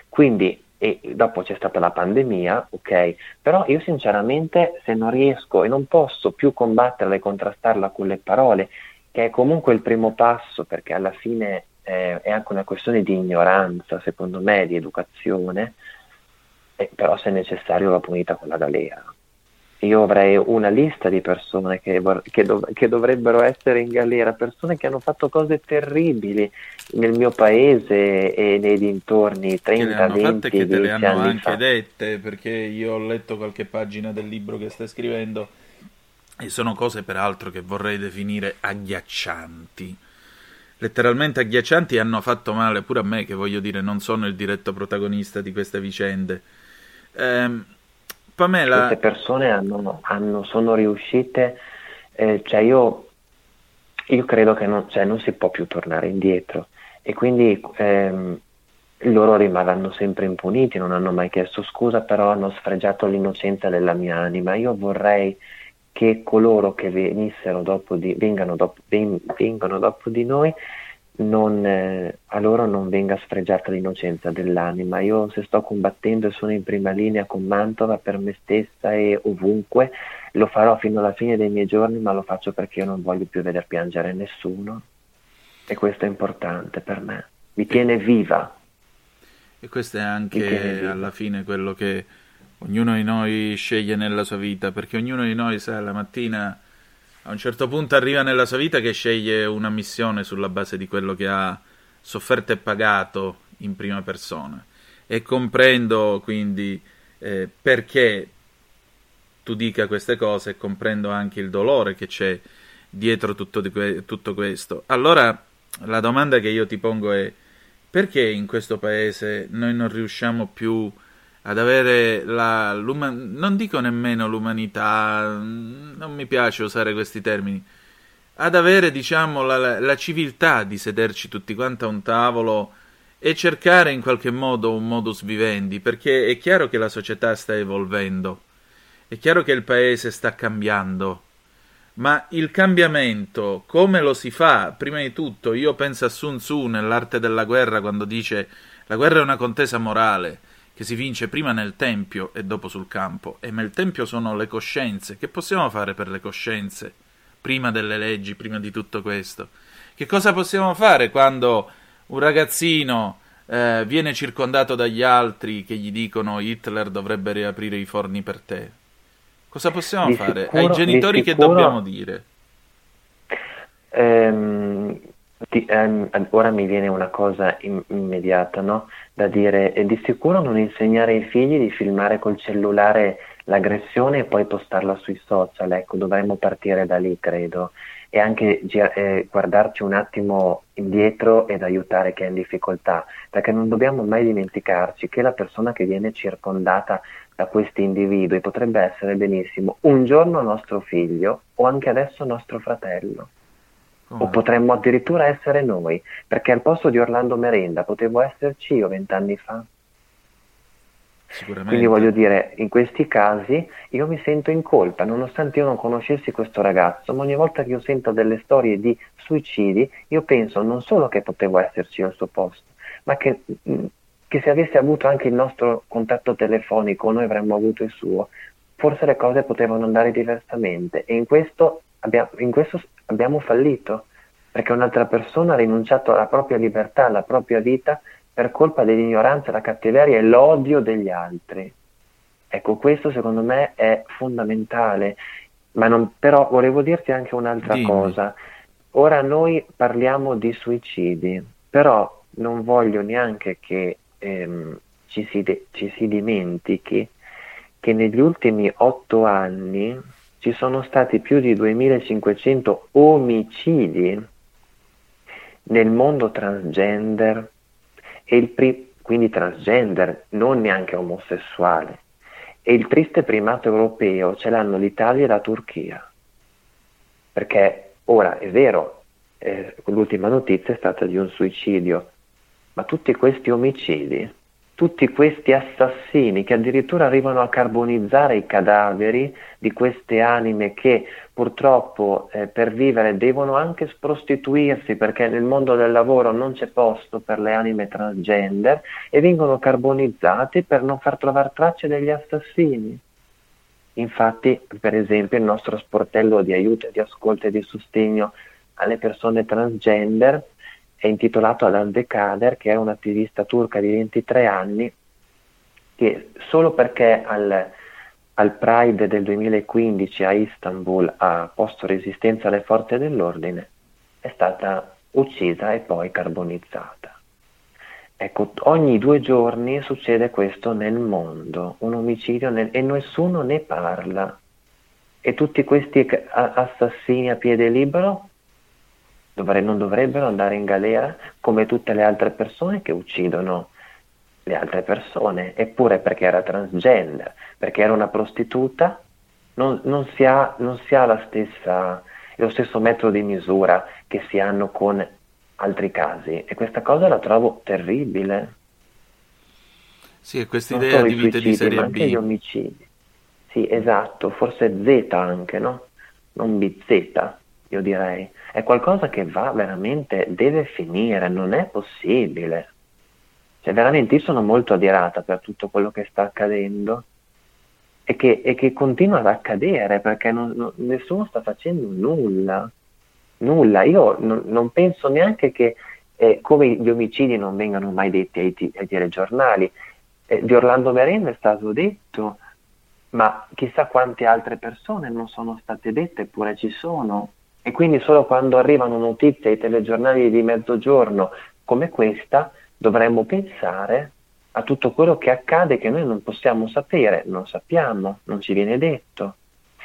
Quindi e dopo c'è stata la pandemia, ok, però io sinceramente se non riesco e non posso più combatterla e contrastarla con le parole, che è comunque il primo passo perché alla fine eh, è anche una questione di ignoranza, secondo me, di educazione, eh, però se necessario va punita con la galera io avrei una lista di persone che, che, dov- che, dovrebbero essere in galera, persone che hanno fatto cose terribili nel mio paese e nei dintorni 30, 20, che te le hanno anche fa. dette, perché io ho letto qualche pagina del libro che stai scrivendo e sono cose peraltro che vorrei definire agghiaccianti. Letteralmente agghiaccianti hanno fatto male pure a me, che voglio dire non sono il diretto protagonista di queste vicende. Ehm, Pamela... Queste persone hanno, hanno, sono riuscite, eh, cioè io, io, credo che non, cioè non, si può più tornare indietro e quindi ehm, loro rimarranno sempre impuniti, non hanno mai chiesto scusa, però hanno sfregiato l'innocenza della mia anima. Io vorrei che coloro che venissero dopo di, vengano, dopo, vengano dopo di noi non, eh, a loro non venga sfregiata l'innocenza dell'anima. Io se sto combattendo e sono in prima linea con Mantova per me stessa e ovunque, lo farò fino alla fine dei miei giorni, ma lo faccio perché io non voglio più veder piangere nessuno. E questo è importante per me. Mi tiene viva. E questo è anche alla fine quello che ognuno di noi sceglie nella sua vita, perché ognuno di noi sa la mattina a un certo punto arriva nella sua vita che sceglie una missione sulla base di quello che ha sofferto e pagato in prima persona. E comprendo quindi eh, perché tu dica queste cose e comprendo anche il dolore che c'è dietro tutto, que- tutto questo. Allora, la domanda che io ti pongo è perché in questo paese noi non riusciamo più ad avere la, non dico nemmeno l'umanità, non mi piace usare questi termini, ad avere diciamo la, la civiltà di sederci tutti quanti a un tavolo e cercare in qualche modo un modus vivendi, perché è chiaro che la società sta evolvendo, è chiaro che il paese sta cambiando, ma il cambiamento come lo si fa? Prima di tutto, io penso a Sun Tzu nell'arte della guerra quando dice la guerra è una contesa morale che si vince prima nel tempio e dopo sul campo, e nel tempio sono le coscienze. Che possiamo fare per le coscienze? Prima delle leggi, prima di tutto questo. Che cosa possiamo fare quando un ragazzino eh, viene circondato dagli altri che gli dicono Hitler dovrebbe riaprire i forni per te? Cosa possiamo di fare? Sicuro, Ai genitori che sicuro, dobbiamo dire? Ehm, di, ehm, ora mi viene una cosa in, immediata, no? Da dire, eh, di sicuro non insegnare ai figli di filmare col cellulare l'aggressione e poi postarla sui social, ecco, dovremmo partire da lì, credo, e anche eh, guardarci un attimo indietro ed aiutare chi è in difficoltà, perché non dobbiamo mai dimenticarci che la persona che viene circondata da questi individui potrebbe essere benissimo un giorno nostro figlio o anche adesso nostro fratello. O potremmo addirittura essere noi, perché al posto di Orlando Merenda potevo esserci io vent'anni fa. Sicuramente. Quindi voglio dire, in questi casi io mi sento in colpa, nonostante io non conoscessi questo ragazzo, ma ogni volta che io sento delle storie di suicidi, io penso non solo che potevo esserci al suo posto, ma che, mm, che se avesse avuto anche il nostro contatto telefonico, noi avremmo avuto il suo, forse le cose potevano andare diversamente e in questo, abbia, in questo abbiamo fallito, perché un'altra persona ha rinunciato alla propria libertà, alla propria vita per colpa dell'ignoranza, la cattiveria e l'odio degli altri. Ecco, questo secondo me è fondamentale, ma non, però volevo dirti anche un'altra Dimmi. cosa. Ora noi parliamo di suicidi, però non voglio neanche che ehm, ci, si de- ci si dimentichi che negli ultimi otto anni ci sono stati più di 2500 omicidi nel mondo transgender e il pri- quindi transgender, non neanche omosessuale. E il triste primato europeo ce l'hanno l'Italia e la Turchia. Perché ora è vero, eh, l'ultima notizia è stata di un suicidio, ma tutti questi omicidi, tutti questi assassini che addirittura arrivano a carbonizzare i cadaveri di queste anime che purtroppo eh, per vivere devono anche prostituirsi perché nel mondo del lavoro non c'è posto per le anime transgender e vengono carbonizzati per non far trovare tracce degli assassini. Infatti, per esempio, il nostro sportello di aiuto, di ascolto e di sostegno alle persone transgender è intitolato ad Hande Kader, che è un'attivista turca di 23 anni, che solo perché al, al Pride del 2015 a Istanbul ha posto resistenza alle forze dell'ordine, è stata uccisa e poi carbonizzata. Ecco, ogni due giorni succede questo nel mondo, un omicidio nel, e nessuno ne parla. E tutti questi assassini a piede libero dovre- non dovrebbero andare in galera come tutte le altre persone che uccidono le altre persone, eppure perché era transgender, perché era una prostituta, non, non, si, ha, non si ha la stessa, lo stesso metodo di misura che si hanno con altri casi e questa cosa la trovo terribile. Sì, è questa idea di i vite di serie ma anche gli B. omicidi. Sì, esatto, forse Z anche, no? Non BZ, io direi. È qualcosa che va veramente, deve finire, non è possibile. Cioè, veramente io sono molto adirata per tutto quello che sta accadendo e che, e che continua ad accadere perché non- non- nessuno sta facendo nulla. Nulla. Io non, non penso neanche che eh, come gli omicidi non vengano mai detti ai, ti- ai telegiornali. Eh, di Orlando Merenda è stato detto, ma chissà quante altre persone non sono state dette, eppure ci sono. E quindi solo quando arrivano notizie ai telegiornali di mezzogiorno come questa, dovremmo pensare a tutto quello che accade che noi non possiamo sapere, non sappiamo, non ci viene detto.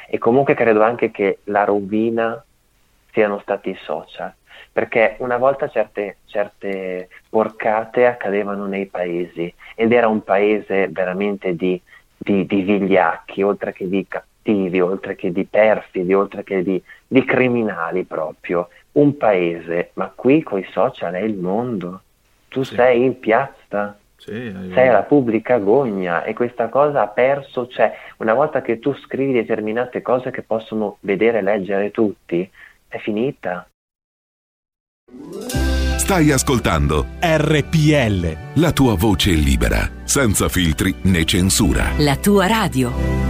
E comunque credo anche che la rovina siano stati i social. perché una volta certe, certe porcate accadevano nei paesi ed era un paese veramente di, di, di vigliacchi, oltre che di cattivi, oltre che di perfidi, oltre che di, di criminali proprio. Un paese, ma qui con i social è il mondo. Tu sì. sei in piazza, sì, sei alla pubblica gogna e questa cosa ha perso, cioè una volta che tu scrivi determinate cose che possono vedere e leggere tutti, è finita. Stai ascoltando RPL. La tua voce libera, senza filtri né censura. La tua radio.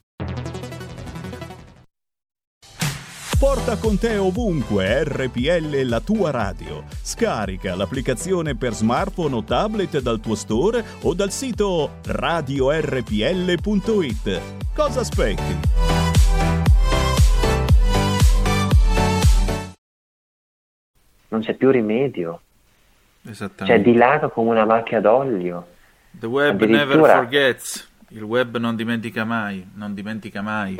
Porta con te ovunque RPL la tua radio. Scarica l'applicazione per smartphone o tablet dal tuo store o dal sito radiorpl.it. Cosa aspetti? non c'è più rimedio. Cioè dilaga come una macchia d'olio. The web never forgets. Il web non dimentica mai, non dimentica mai.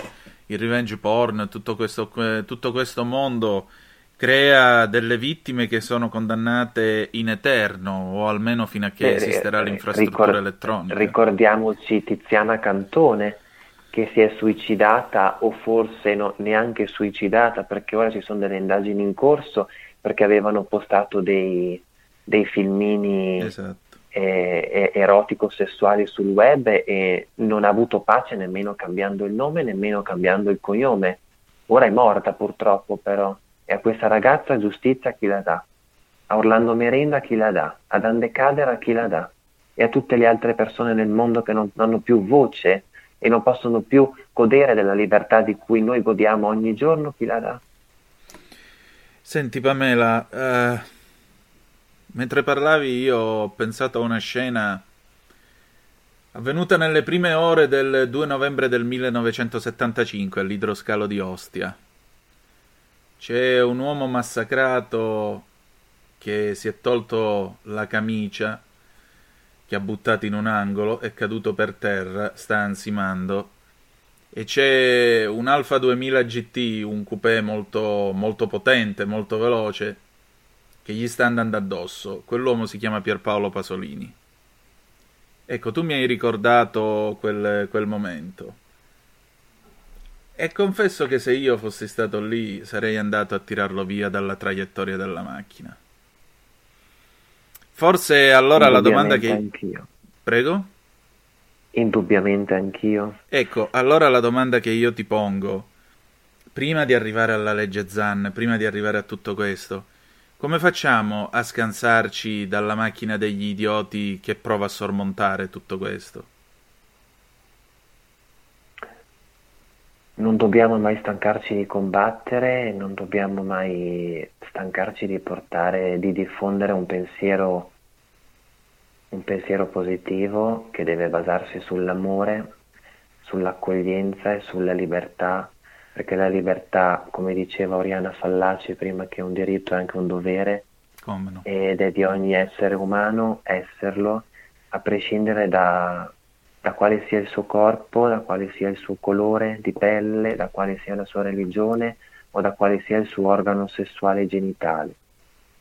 Il revenge porn, tutto questo, tutto questo mondo crea delle vittime che sono condannate in eterno o almeno fino a che eh, esisterà l'infrastruttura ricor- elettronica. Ricordiamoci Tiziana Cantone che si è suicidata o forse no, neanche suicidata perché ora ci sono delle indagini in corso perché avevano postato dei, dei filmini esatto. Eh, erotico-sessuali sul web e non ha avuto pace nemmeno cambiando il nome, nemmeno cambiando il cognome. Ora è morta purtroppo però e a questa ragazza giustizia chi la dà? A Orlando Merenda chi la dà? Ad Ande Cadera chi la dà? E a tutte le altre persone nel mondo che non hanno più voce e non possono più godere della libertà di cui noi godiamo ogni giorno, chi la dà? Senti Pamela, uh, mentre parlavi io ho pensato a una scena avvenuta nelle prime ore del 2 novembre del 1975 all'idroscalo di Ostia. C'è un uomo massacrato che si è tolto la camicia, che ha buttato in un angolo, è caduto per terra, sta ansimando e c'è un Alfa 2000 GT, un coupé molto, molto potente, molto veloce, che gli sta andando addosso. Quell'uomo si chiama Pierpaolo Pasolini. Ecco, tu mi hai ricordato quel, quel momento. E confesso che se io fossi stato lì sarei andato a tirarlo via dalla traiettoria della macchina. Forse allora la domanda che... Anch'io. Prego? Indubbiamente anch'io. Ecco, allora la domanda che io ti pongo, prima di arrivare alla legge Zan, prima di arrivare a tutto questo, come facciamo a scansarci dalla macchina degli idioti che prova a sormontare tutto questo? Non dobbiamo mai stancarci di combattere, non dobbiamo mai stancarci di portare, di diffondere un pensiero un pensiero positivo che deve basarsi sull'amore, sull'accoglienza e sulla libertà, perché la libertà, come diceva Oriana Fallaci prima, che è un diritto è anche un dovere, no? ed è di ogni essere umano esserlo, a prescindere da, da quale sia il suo corpo, da quale sia il suo colore di pelle, da quale sia la sua religione o da quale sia il suo organo sessuale genitale.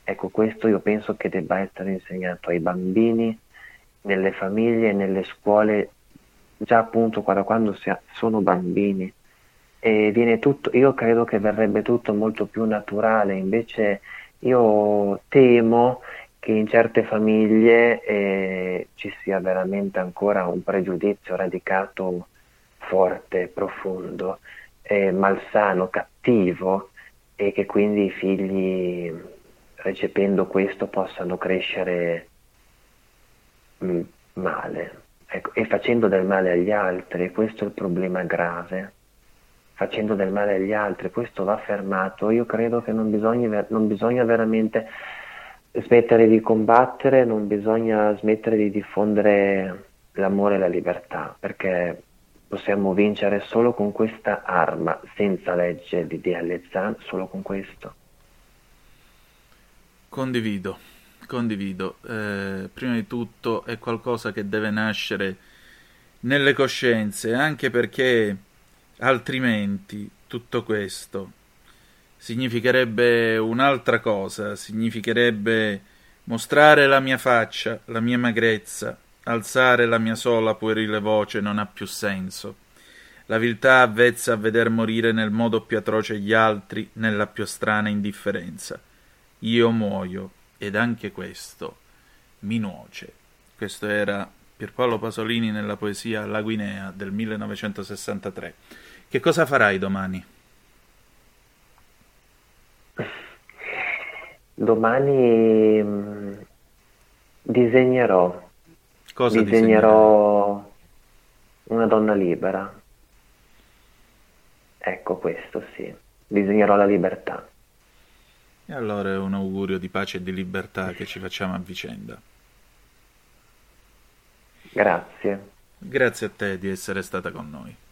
Ecco, questo io penso che debba essere insegnato ai bambini, nelle famiglie, nelle scuole, già appunto da quando sono bambini. E viene tutto, io credo che verrebbe tutto molto più naturale, invece io temo che in certe famiglie eh, ci sia veramente ancora un pregiudizio radicato forte, profondo, eh, malsano, cattivo e che quindi i figli recependo questo possano crescere mh, male ecco, e facendo del male agli altri, questo è il problema grave. Facendo del male agli altri, questo va fermato. Io credo che non bisogna, non bisogna veramente smettere di combattere, non bisogna smettere di diffondere l'amore e la libertà, perché possiamo vincere solo con questa arma, senza legge di DL solo con questo. Condivido, condivido. Eh, prima di tutto è qualcosa che deve nascere nelle coscienze, anche perché altrimenti tutto questo significherebbe un'altra cosa, significherebbe mostrare la mia faccia, la mia magrezza, alzare la mia sola puerile voce non ha più senso. La viltà avvezza a veder morire nel modo più atroce gli altri, nella più strana indifferenza. Io muoio, ed anche questo mi nuoce. Questo era Pierpaolo Pasolini nella poesia La Guinea del 1963. Che cosa farai domani? Domani mh, disegnerò. Cosa disegnerò una donna libera. Ecco questo sì. Disegnerò la libertà. E allora è un augurio di pace e di libertà che ci facciamo a vicenda. Grazie. Grazie a te di essere stata con noi.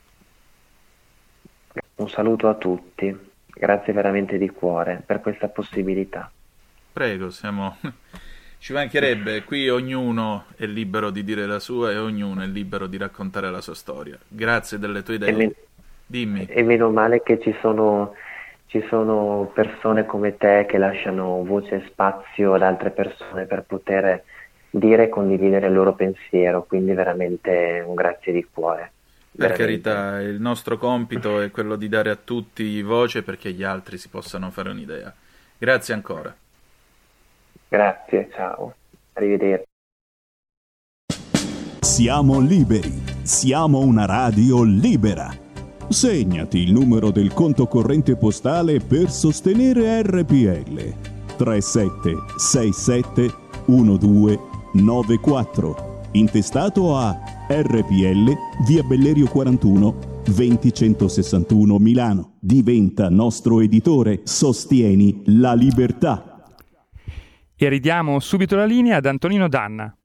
Un saluto a tutti. Grazie veramente di cuore per questa possibilità. Prego, siamo... <laughs> Ci mancherebbe, qui ognuno è libero di dire la sua e ognuno è libero di raccontare la sua storia. Grazie delle tue idee. E, men- Dimmi. e meno male che ci sono, ci sono persone come te che lasciano voce e spazio ad altre persone per poter dire e condividere il loro pensiero, quindi veramente un grazie di cuore. Per Veramente. carità, il nostro compito è quello di dare a tutti voce perché gli altri si possano fare un'idea. Grazie ancora. Grazie, ciao. Arrivederci. Siamo liberi, siamo una radio libera. Segnati il numero del conto corrente postale per sostenere RPL 3767 1294 intestato a RPL via Bellerio 41 20161 Milano. Diventa nostro editore, sostieni la libertà. E ridiamo subito la linea ad Antonino Danna.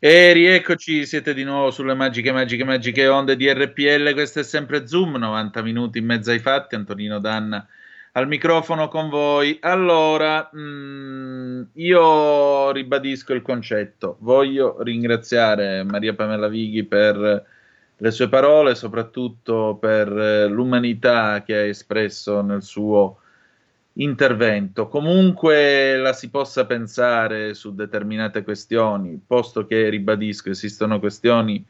E rieccoci, siete di nuovo sulle magiche, magiche, magiche onde di RPL. Questo è sempre Zoom, 90 minuti in mezzo ai fatti. Antonino Danna al microfono con voi. Allora, mm, io ribadisco il concetto. Voglio ringraziare Maria Pamela Vighi per le sue parole, soprattutto per eh, l'umanità che ha espresso nel suo intervento. Comunque la si possa pensare su determinate questioni, posto che, ribadisco, esistono questioni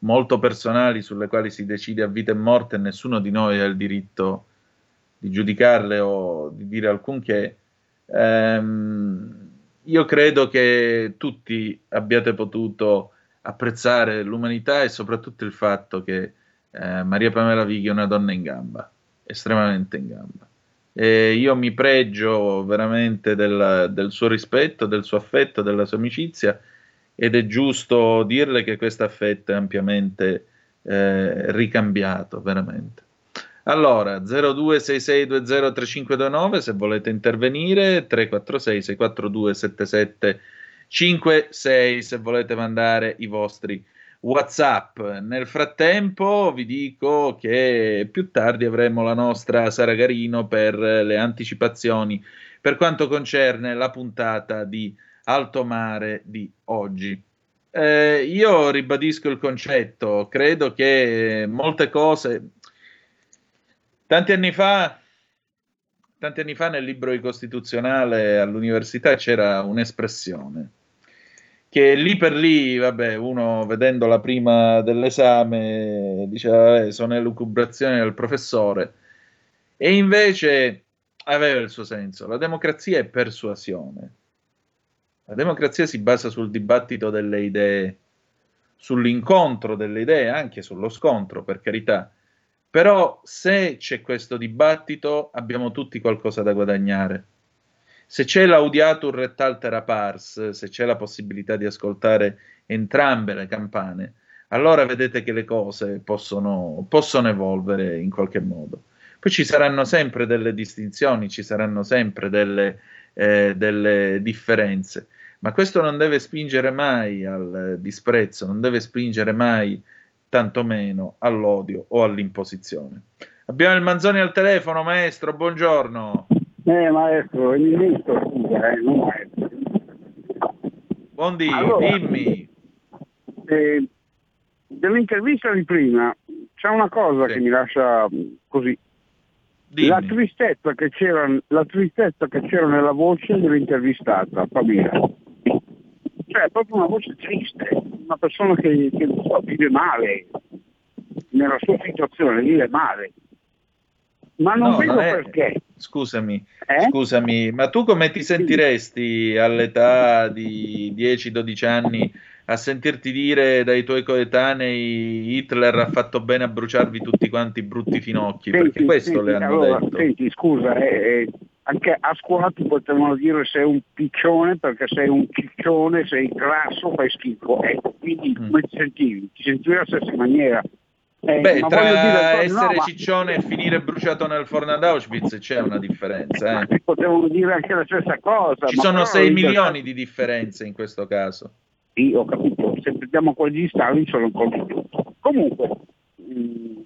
molto personali sulle quali si decide a vita e morte e nessuno di noi ha il diritto di giudicarle o di dire alcunché. Ehm, io credo che tutti abbiate potuto apprezzare l'umanità e soprattutto il fatto che eh, Maria Pamela Vighi è una donna in gamba, estremamente in gamba. E io mi pregio veramente del, del suo rispetto, del suo affetto, della sua amicizia ed è giusto dirle che questo affetto è ampiamente eh, ricambiato, veramente. Allora, 0266203529 se volete intervenire, 346 642 7756 se volete mandare i vostri WhatsApp. Nel frattempo vi dico che più tardi avremo la nostra Sara Garino per le anticipazioni per quanto concerne la puntata di Alto Mare di oggi. Eh, io ribadisco il concetto, credo che molte cose Tanti anni fa, tanti anni fa nel libro di costituzionale all'università c'era un'espressione che lì per lì, vabbè, uno vedendola prima dell'esame diceva, vabbè, sono elucubrazioni del professore, e invece aveva il suo senso. La democrazia è persuasione. La democrazia si basa sul dibattito delle idee, sull'incontro delle idee, anche sullo scontro, per carità però se c'è questo dibattito abbiamo tutti qualcosa da guadagnare. Se c'è l'audiatur et altera pars, se c'è la possibilità di ascoltare entrambe le campane, allora vedete che le cose possono, possono evolvere in qualche modo. Poi ci saranno sempre delle distinzioni, ci saranno sempre delle, eh, delle differenze, ma questo non deve spingere mai al disprezzo, non deve spingere mai tantomeno all'odio o all'imposizione. Abbiamo il Manzoni al telefono, maestro, buongiorno. Eh, maestro, il ministro, scusa, eh, non maestro. Buondì, Allora, dimmi. Eh, dell'intervista di prima c'è una cosa che mi lascia mh, così. La tristezza, che c'era, la tristezza che c'era nella voce dell'intervistata, Pamela. Cioè, è proprio una voce triste, una persona che, che non so, vive male, nella sua situazione vive male. Ma non No, vedo non è- perché. Scusami, Eh? scusami, ma tu come ti sentiresti all'età di 10-12 anni a sentirti dire dai tuoi coetanei Hitler ha fatto bene a bruciarvi tutti quanti brutti finocchi? Perché Senti, questo senti, le hanno allora, detto. Senti, scusa, eh, eh, anche a scuola ti potevano dire sei un piccione perché sei un ciccione, sei grasso, fai schifo. Ecco, quindi come ti sentivi? Ti sentivi alla stessa maniera. Eh, Mm. Beh, ma tra dire, no, essere ma ciccione e finire bruciato nel forno ad Auschwitz c'è una differenza. eh. potevano dire anche la stessa cosa. Ci ma sono però 6 in realtà- milioni di differenze in questo caso. Sì, ho capito, se prendiamo quelli di Stalin sono ancora di più. Comunque, mh,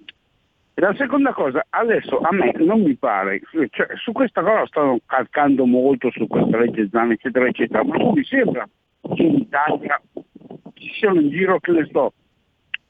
la seconda cosa, adesso a me non mi pare, cioè, su questa cosa stanno calcando molto su questa legge Zan, eccetera, eccetera, ma non mi sembra che in Italia ci siano in giro, che ne so,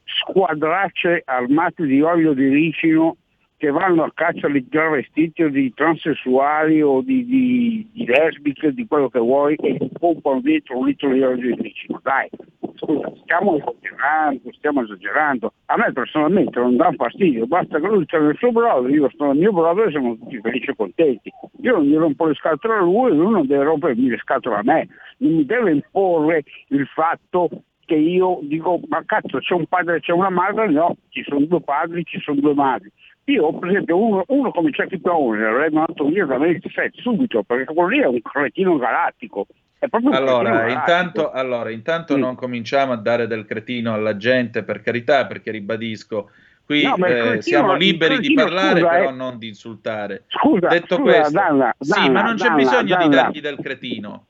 squadracce armate di olio di ricino che vanno a caccia di travestiti di transessuali o di, di, di lesbiche, di quello che vuoi, e pompano dentro un litro di olio di ricino. Dai, scusa, stiamo esagerando, stiamo esagerando. A me personalmente non dà fastidio, basta che lui sia nel suo brother, io sto nel mio brother e siamo tutti felici e contenti. Io non gli rompo le scatole a lui e lui non deve rompermi le scatole a me. Non mi deve imporre il fatto che io dico, ma cazzo c'è un padre e c'è una madre, no, ci sono due padri, ci sono due madri. Io per esempio uno, uno come Jackie Paone l'avrei mandato via da 27 subito, perché quello lì è un cretino galattico. È proprio un Allora, intanto, allora, intanto non cominciamo a dare del cretino alla gente, per carità, perché ribadisco, qui No, eh, cretino- siamo liberi di cretino, parlare, scusa, però eh. non di insultare. Scusa, Detto scusa, questo, Danna, sì, Danna, ma non c'è Danna, bisogno di dargli del cretino.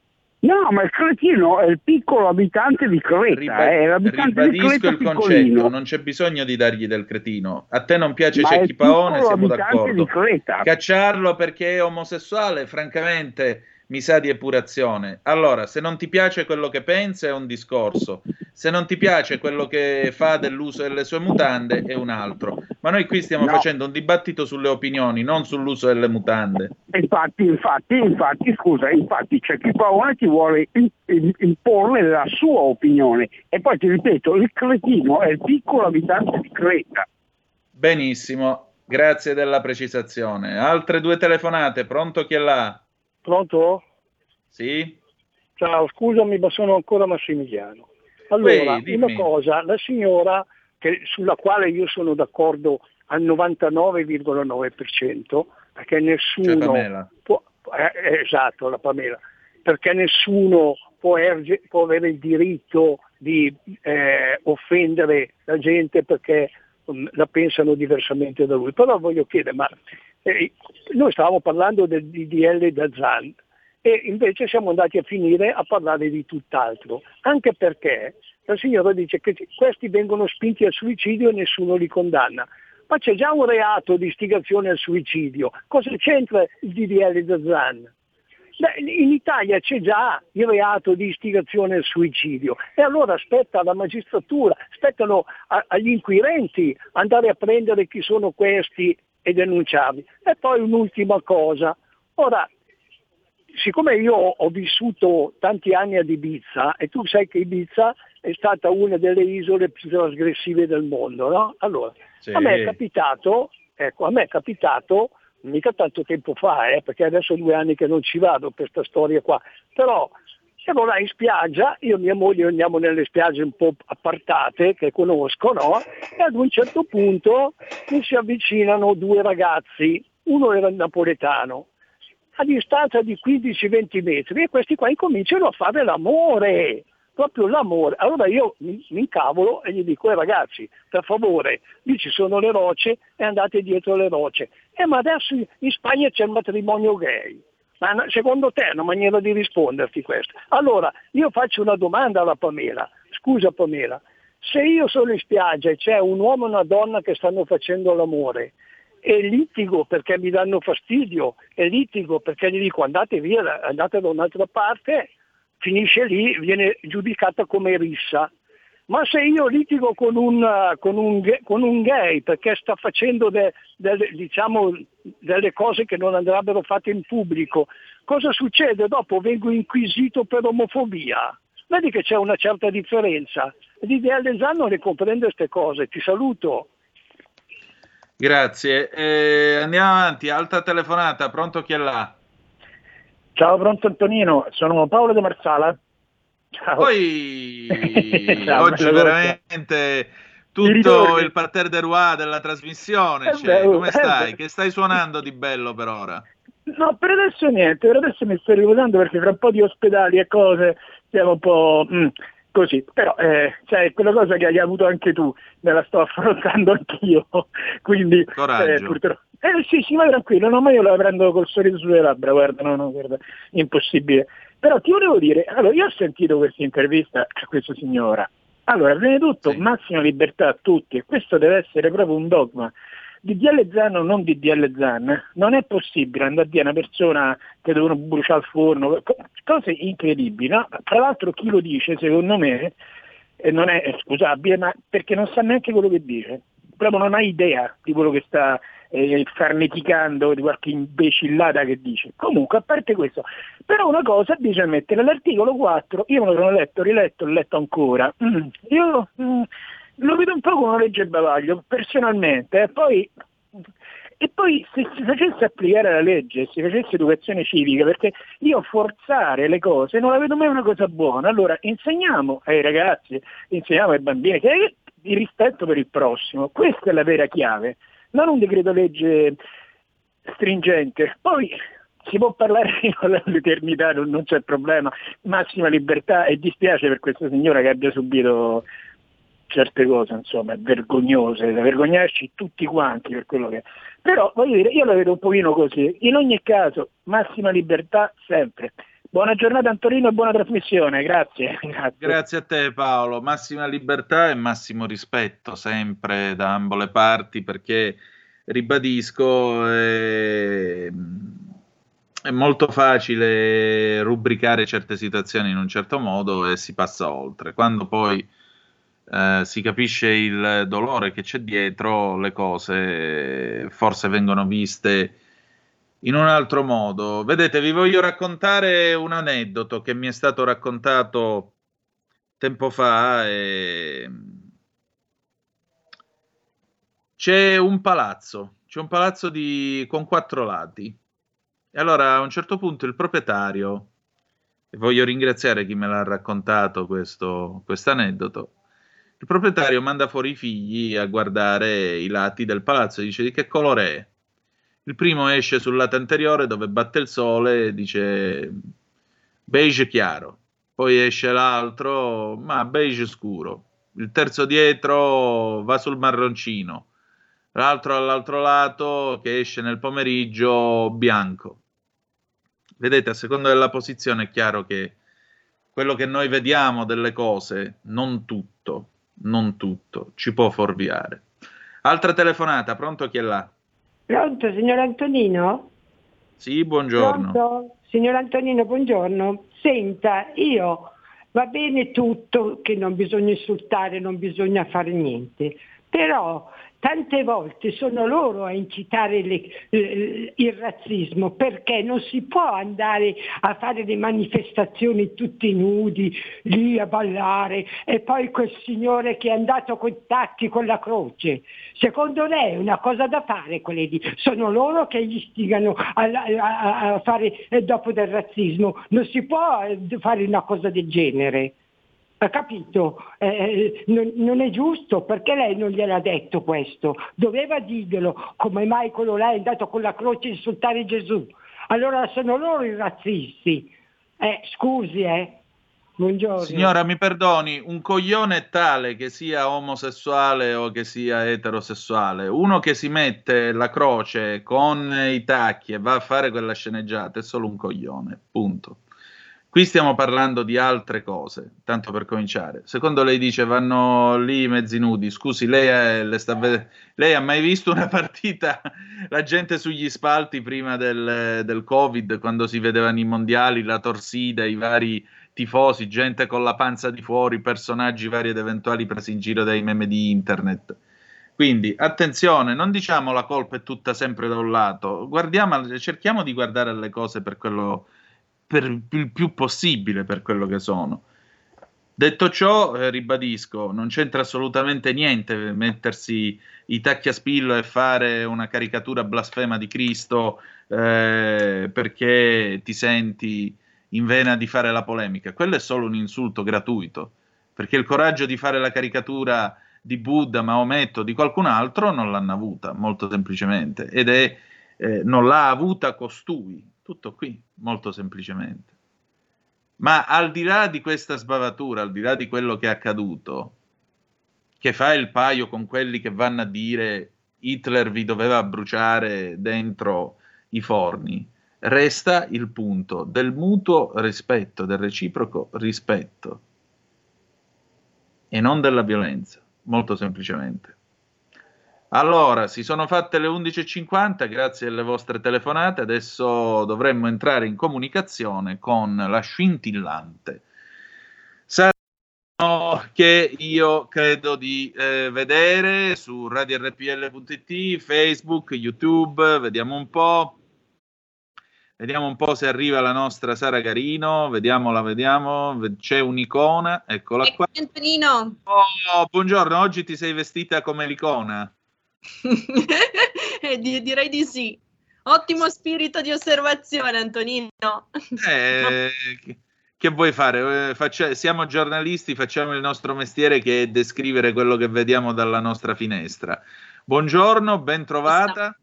No, ma il cretino è il piccolo abitante di Creta, Riba- è l'abitante di ribadisco Creta il concetto, piccolino. non c'è bisogno di dargli del cretino. A te non piace Ma Cecchi Paone, siamo d'accordo. di. Cacciarlo perché è omosessuale, francamente, mi sa di epurazione. Allora, se non ti piace quello che pensa è un discorso, se non ti piace quello che fa dell'uso delle sue mutande è un altro. Ma noi qui stiamo No. facendo un dibattito sulle opinioni, non sull'uso delle mutande. Infatti, infatti, infatti, scusa, infatti c'è chi Paone ti vuole imporre la sua opinione. E poi ti ripeto, il cretino è il piccolo abitante di Creta. Benissimo, grazie della precisazione. Altre due telefonate, pronto chi è là? Pronto? Sì? Ciao, scusami, ma sono ancora Massimiliano. Allora, Ehi, una cosa, la signora che- sulla quale io sono d'accordo al 99,9%, perché Cioè nessuno Pamela. può, eh, eh, esatto, la Pamela, perché nessuno può, erge- può avere il diritto di eh, offendere la gente perché mm, la pensano diversamente da lui. Però voglio chiedere, ma eh, noi stavamo parlando del DDL da Zan e invece siamo andati a finire a parlare di tutt'altro, anche perché la signora dice che questi vengono spinti al suicidio e nessuno li condanna. Ma c'è già un reato di istigazione al suicidio, cosa c'entra il DDL da Zan? In Italia c'è già il reato di istigazione al suicidio e allora spetta alla magistratura, spettano a- agli inquirenti andare a prendere chi sono questi e denunciarli. E poi un'ultima cosa, ora siccome io ho vissuto tanti anni ad Ibiza e tu sai che Ibiza è stata una delle isole più trasgressive del mondo, no? Allora, Sì. a me è capitato, ecco, a me è capitato, mica tanto tempo fa, eh, perché adesso due anni che non ci vado per questa storia qua, però siamo là in spiaggia, io e mia moglie andiamo nelle spiagge un po' appartate che conosco, no? E ad un certo punto mi si avvicinano due ragazzi, uno era napoletano, a distanza di 15-20 metri e questi qua incominciano a fare l'amore. proprio l'amore. Allora io mi, mi incavolo e gli dico, eh, ragazzi, per favore, lì ci sono le rocce e andate dietro le rocce. Eh, ma adesso in Spagna c'è il matrimonio gay. Secondo te è una maniera di risponderti questa? Allora, io faccio una domanda alla Pamela. Scusa Pamela, se io sono in spiaggia e c'è un uomo e una donna che stanno facendo l'amore e litigo perché mi danno fastidio e litigo perché gli dico andate via, andate da un'altra parte, finisce lì, viene giudicata come rissa. Ma se io litigo con un, con un, con un gay perché sta facendo de, de, diciamo, delle cose che non andrebbero fatte in pubblico, cosa succede? Dopo vengo inquisito per omofobia. Vedi che c'è una certa differenza. L'idea d'esame non le comprende queste cose. Ti saluto. Grazie. Eh, andiamo avanti. Alta telefonata. Pronto chi è là? Ciao, pronto Antonino. Sono Paolo De Marsala. Ciao. Poi <laughs> Ciao, oggi veramente tutto il parterre de roi della trasmissione. Cioè, come stai? Che stai suonando di bello per ora? No, per adesso niente, per adesso mi sto riposando perché tra un po' di ospedali e cose siamo un po' mm, così, però eh, cioè, quella cosa che hai avuto anche tu, me la sto <laughs> affrontando anch'io, quindi eh, purtroppo... Eh sì, sì, ma tranquillo, no, ma io la prendo col sorriso sulle labbra, guarda, no, no, guarda, impossibile. Però ti volevo dire, allora, io ho sentito questa intervista a questa signora, allora, prima di tutto, sì. massima libertà a tutti, e questo deve essere proprio un dogma. DDL Zan o non DDL Zan, non è possibile andare a dire a una persona che devono bruciare il forno, cose incredibili. No? Tra l'altro chi lo dice, secondo me, eh, non è scusabile, ma perché non sa neanche quello che dice, proprio non ha idea di quello che sta eh, farneticando, di qualche imbecillata che dice. Comunque, a parte questo, però una cosa bisogna mettere, l'articolo 4, io me lo sono letto, riletto, l'ho letto ancora, mm, io... Mm, lo vedo un po' come una legge bavaglio, personalmente, e poi, e poi se si facesse applicare la legge, se si facesse educazione civica, perché io forzare le cose non la vedo mai una cosa buona, allora insegniamo ai ragazzi, insegniamo ai bambini che il rispetto per il prossimo, questa è la vera chiave, non un decreto legge stringente. Poi si può parlare <laughs> all'eternità, non, c'è problema, massima libertà e dispiace per questa signora che abbia subito certe cose, insomma, vergognose, da vergognarci tutti quanti per quello che. Però voglio dire, io la vedo un pochino così. In ogni caso, massima libertà sempre. Buona giornata Antonino e buona trasmissione, grazie. <laughs> Grazie, grazie a te Paolo, massima libertà e massimo rispetto sempre da ambo le parti perché ribadisco è, è molto facile rubricare certe situazioni in un certo modo e si passa oltre. Quando poi eh, si capisce il dolore che c'è dietro, le cose forse vengono viste in un altro modo. Vedete, vi voglio raccontare un aneddoto che mi è stato raccontato tempo fa. E... C'è un palazzo, c'è un palazzo di... con quattro lati. E allora a un certo punto il proprietario, e voglio ringraziare chi me l'ha raccontato questo aneddoto, il proprietario manda fuori i figli a guardare i lati del palazzo e dice di che colore è. Il primo esce sul lato anteriore dove batte il sole e dice beige chiaro. Poi esce l'altro, ma beige scuro. Il terzo dietro va sul marroncino. L'altro all'altro lato che esce nel pomeriggio bianco. Vedete, a seconda della posizione è chiaro che quello che noi vediamo delle cose, non tutto, non tutto, ci può fuorviare. Altra telefonata, pronto chi è là? Pronto, signor Antonino? Sì, buongiorno. Pronto? Signor Antonino, buongiorno. Senta, io va bene tutto che non bisogna insultare, non bisogna fare niente, però tante volte sono loro a incitare le, eh, il razzismo perché non si può andare a fare le manifestazioni tutti nudi, lì a ballare e poi quel signore che è andato con i tacchi con la croce. Secondo lei è una cosa da fare quelle lì? Sono loro che gli stigano a, a, a fare eh, dopo del razzismo. Non si può eh, fare una cosa del genere. Ha capito? Eh, eh, non, non, è giusto perché lei non gliel'ha detto questo. Doveva dirglielo come mai quello là è andato con la croce a insultare Gesù. Allora sono loro i razzisti. Eh, scusi, eh. Buongiorno. Signora, mi perdoni, un coglione tale che sia omosessuale o che sia eterosessuale. Uno che si mette la croce con i tacchi e va a fare quella sceneggiata è solo un coglione, punto. Qui stiamo parlando di altre cose, tanto per cominciare. Secondo lei dice vanno lì mezzi nudi. Scusi, lei, è- le ved- lei ha mai visto una <laughs> partita, la gente sugli spalti prima del, del Covid, quando si vedevano i mondiali, la torsida, i vari tifosi, gente con la panza di fuori, personaggi vari ed eventuali presi in giro dai meme di internet. Quindi attenzione, non diciamo la colpa è tutta sempre da un lato, cerchiamo di guardare le cose per quello per il più possibile per quello che sono. Detto ciò, eh, ribadisco, non c'entra assolutamente niente mettersi i tacchi a spillo e fare una caricatura blasfema di Cristo eh, perché ti senti in vena di fare la polemica. Quello è solo un insulto gratuito, perché il coraggio di fare la caricatura di Buddha, Maometto, di qualcun altro non l'hanno avuta, molto semplicemente, ed è eh, non l'ha avuta costui. Tutto qui, molto semplicemente. Ma al di là di questa sbavatura, al di là di quello che è accaduto, che fa il paio con quelli che vanno a dire Hitler vi doveva bruciare dentro i forni, resta il punto del mutuo rispetto, del reciproco rispetto e non della violenza, molto semplicemente. Allora, si sono fatte le 11.50, grazie alle vostre telefonate, adesso dovremmo entrare in comunicazione con la scintillante Sarano che io credo di eh, vedere su radiorpl.it, Facebook, YouTube, vediamo un po'. Vediamo un po' se arriva la nostra Sara Carino, vediamola, vediamo, c'è un'icona, eccola qua. Antonino. Oh, buongiorno, oggi ti sei vestita come l'icona. <laughs> Eh, di- direi di sì. Ottimo spirito di osservazione, Antonino. Eh, che- che vuoi fare? Eh, faccia- siamo giornalisti, facciamo il nostro mestiere che è descrivere quello che vediamo dalla nostra finestra. Buongiorno, ben trovata.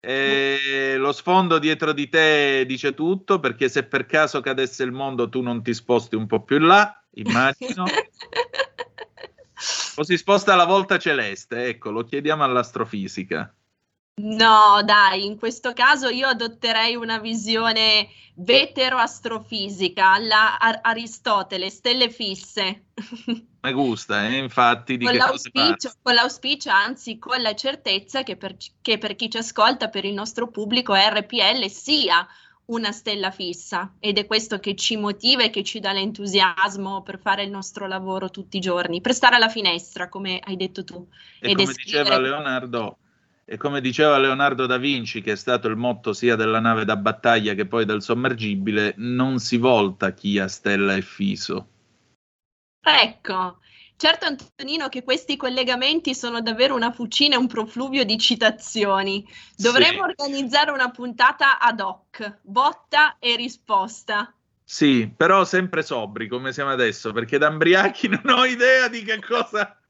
Eh, lo sfondo dietro di te dice tutto perché se per caso cadesse il mondo tu non ti sposti un po' più in là, immagino. <laughs> o si sposta la volta celeste, ecco, lo chiediamo all'astrofisica. No, dai, in questo caso io adotterei una visione vetero-astrofisica alla Ar- Aristotele, stelle fisse. <laughs> Mi gusta, eh, infatti, di Con l'auspicio, con l'auspicio, anzi con la certezza che per, che per chi ci ascolta, per il nostro pubblico, RPL sia una stella fissa ed è questo che ci motiva e che ci dà l'entusiasmo per fare il nostro lavoro tutti i giorni, per stare alla finestra, come hai detto tu. E ed come diceva Leonardo, e come diceva Leonardo da Vinci, che è stato il motto sia della nave da battaglia che poi del sommergibile, non si volta chi a stella e fiso. Ecco, certo Antonino che questi collegamenti sono davvero una fucina e un profluvio di citazioni. Dovremmo organizzare una puntata ad hoc, botta e risposta. Sì, però sempre sobri come siamo adesso, perché da Ambriachi <laughs> non ho idea di che cosa,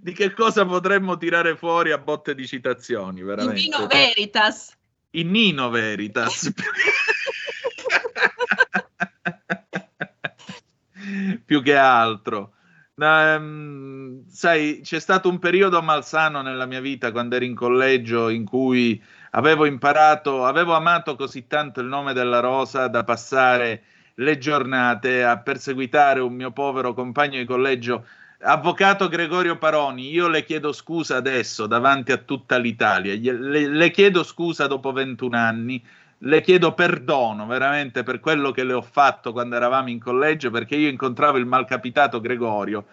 di che cosa potremmo tirare fuori a botte di citazioni, veramente. vino veritas. Il Nino Veritas. <laughs> Più che altro. Ehm, sai, c'è stato un periodo malsano nella mia vita quando ero in collegio in cui avevo imparato, avevo amato così tanto il nome della rosa da passare le giornate a perseguitare un mio povero compagno di collegio Avvocato Gregorio Paroni, io le chiedo scusa adesso davanti a tutta l'Italia, le, le chiedo scusa dopo 21 anni, le chiedo perdono veramente per quello che le ho fatto quando eravamo in collegio, perché io incontravo il malcapitato Gregorio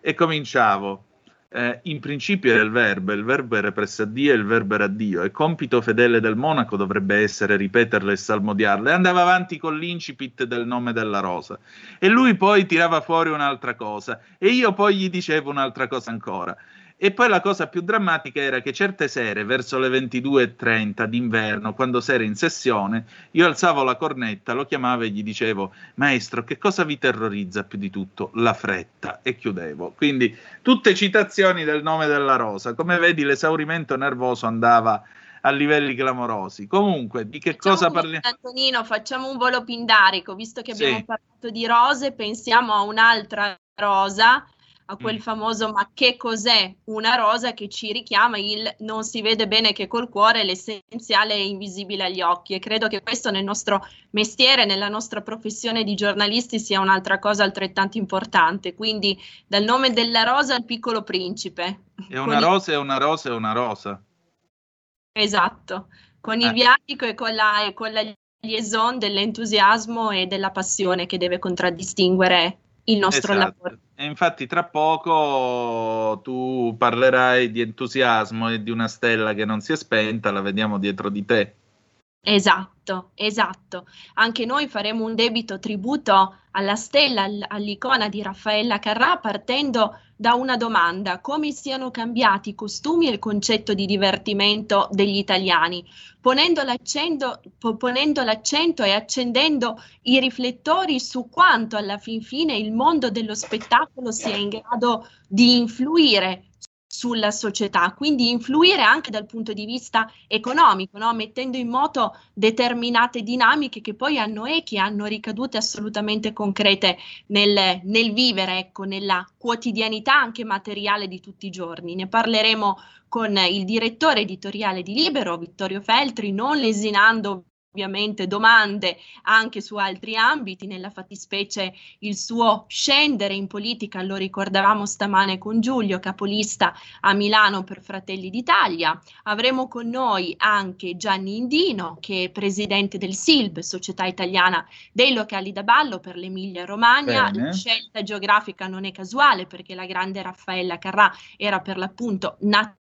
e cominciavo. eh, in principio era il verbo, il verbo era presso a Dio e il verbo era Dio, e compito fedele del monaco dovrebbe essere ripeterle e salmodiarle. Andava avanti con l'incipit del nome della rosa. E lui poi tirava fuori un'altra cosa, e io poi gli dicevo un'altra cosa ancora. E poi la cosa più drammatica era che certe sere, verso le 22.30 d'inverno, quando s'era in sessione, io alzavo la cornetta, lo chiamavo e gli dicevo, maestro, che cosa vi terrorizza più di tutto? La fretta. E chiudevo. Quindi tutte citazioni del nome della rosa. Come vedi, l'esaurimento nervoso andava a livelli clamorosi. Comunque, di che Facciamo cosa parliamo? Antonino, facciamo un volo pindarico, visto che abbiamo Sì. parlato di rose, pensiamo a un'altra rosa, a quel Mm. famoso ma che cos'è una rosa che ci richiama il non si vede bene che col cuore, l'essenziale è invisibile agli occhi e credo che questo nel nostro mestiere, nella nostra professione di giornalisti sia un'altra cosa altrettanto importante. Quindi dal nome della rosa al piccolo principe. È una il- rosa, è una rosa, è una rosa. Esatto, con il Eh. viatico e con la, e con la liaison dell'entusiasmo e della passione che deve contraddistinguere il nostro Esatto. lavoro. E infatti tra poco tu parlerai di entusiasmo e di una stella che non si è spenta, la vediamo dietro di te. Esatto, esatto. Anche noi faremo un debito tributo alla stella, all- all'icona di Raffaella Carrà, partendo da una domanda: come siano cambiati i costumi e il concetto di divertimento degli italiani, ponendo l'accento, po- ponendo l'accento e accendendo i riflettori su quanto alla fin fine il mondo dello spettacolo sia in grado di influire sulla società, quindi influire anche dal punto di vista economico, no? mettendo in moto determinate dinamiche che poi hanno echi, hanno ricadute assolutamente concrete nel, nel vivere, ecco, nella quotidianità anche materiale di tutti i giorni. Ne parleremo con il direttore editoriale di Libero, Vittorio Feltri, non lesinando ovviamente domande anche su altri ambiti, nella fattispecie il suo scendere in politica, lo ricordavamo stamane con Giulio, capolista a Milano per Fratelli d'Italia. Avremo con noi anche Gianni Indino, che è presidente del SILB, Società Italiana dei Locali da Ballo per l'Emilia Romagna. Bene. La scelta geografica non è casuale perché la grande Raffaella Carrà era per l'appunto nativa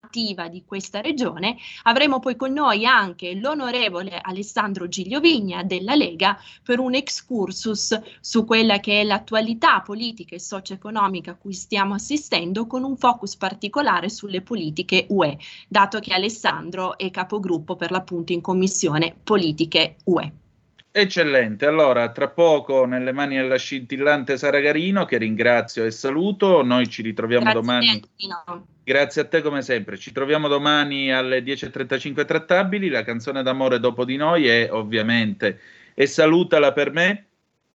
di questa regione. Avremo poi con noi anche l'onorevole Alessandro Giglio Vigna della Lega per un excursus su quella che è l'attualità politica e socio-economica a cui stiamo assistendo con un focus particolare sulle politiche UE, dato che Alessandro è capogruppo per l'appunto in commissione politiche UE. Eccellente, allora tra poco nelle mani della scintillante Sara Garino che ringrazio e saluto, noi ci ritroviamo Grazie domani. Antonino. Grazie a te come sempre, ci troviamo domani alle 10.35 trattabili, la canzone d'amore dopo di noi è ovviamente E salutala per me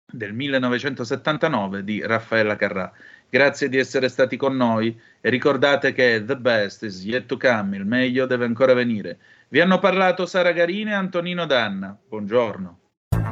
del 1979 di Raffaella Carrà. Grazie di essere stati con noi e ricordate che the best is yet to come, il meglio deve ancora venire. Vi hanno parlato Sara Garino e Antonino Danna. Buongiorno.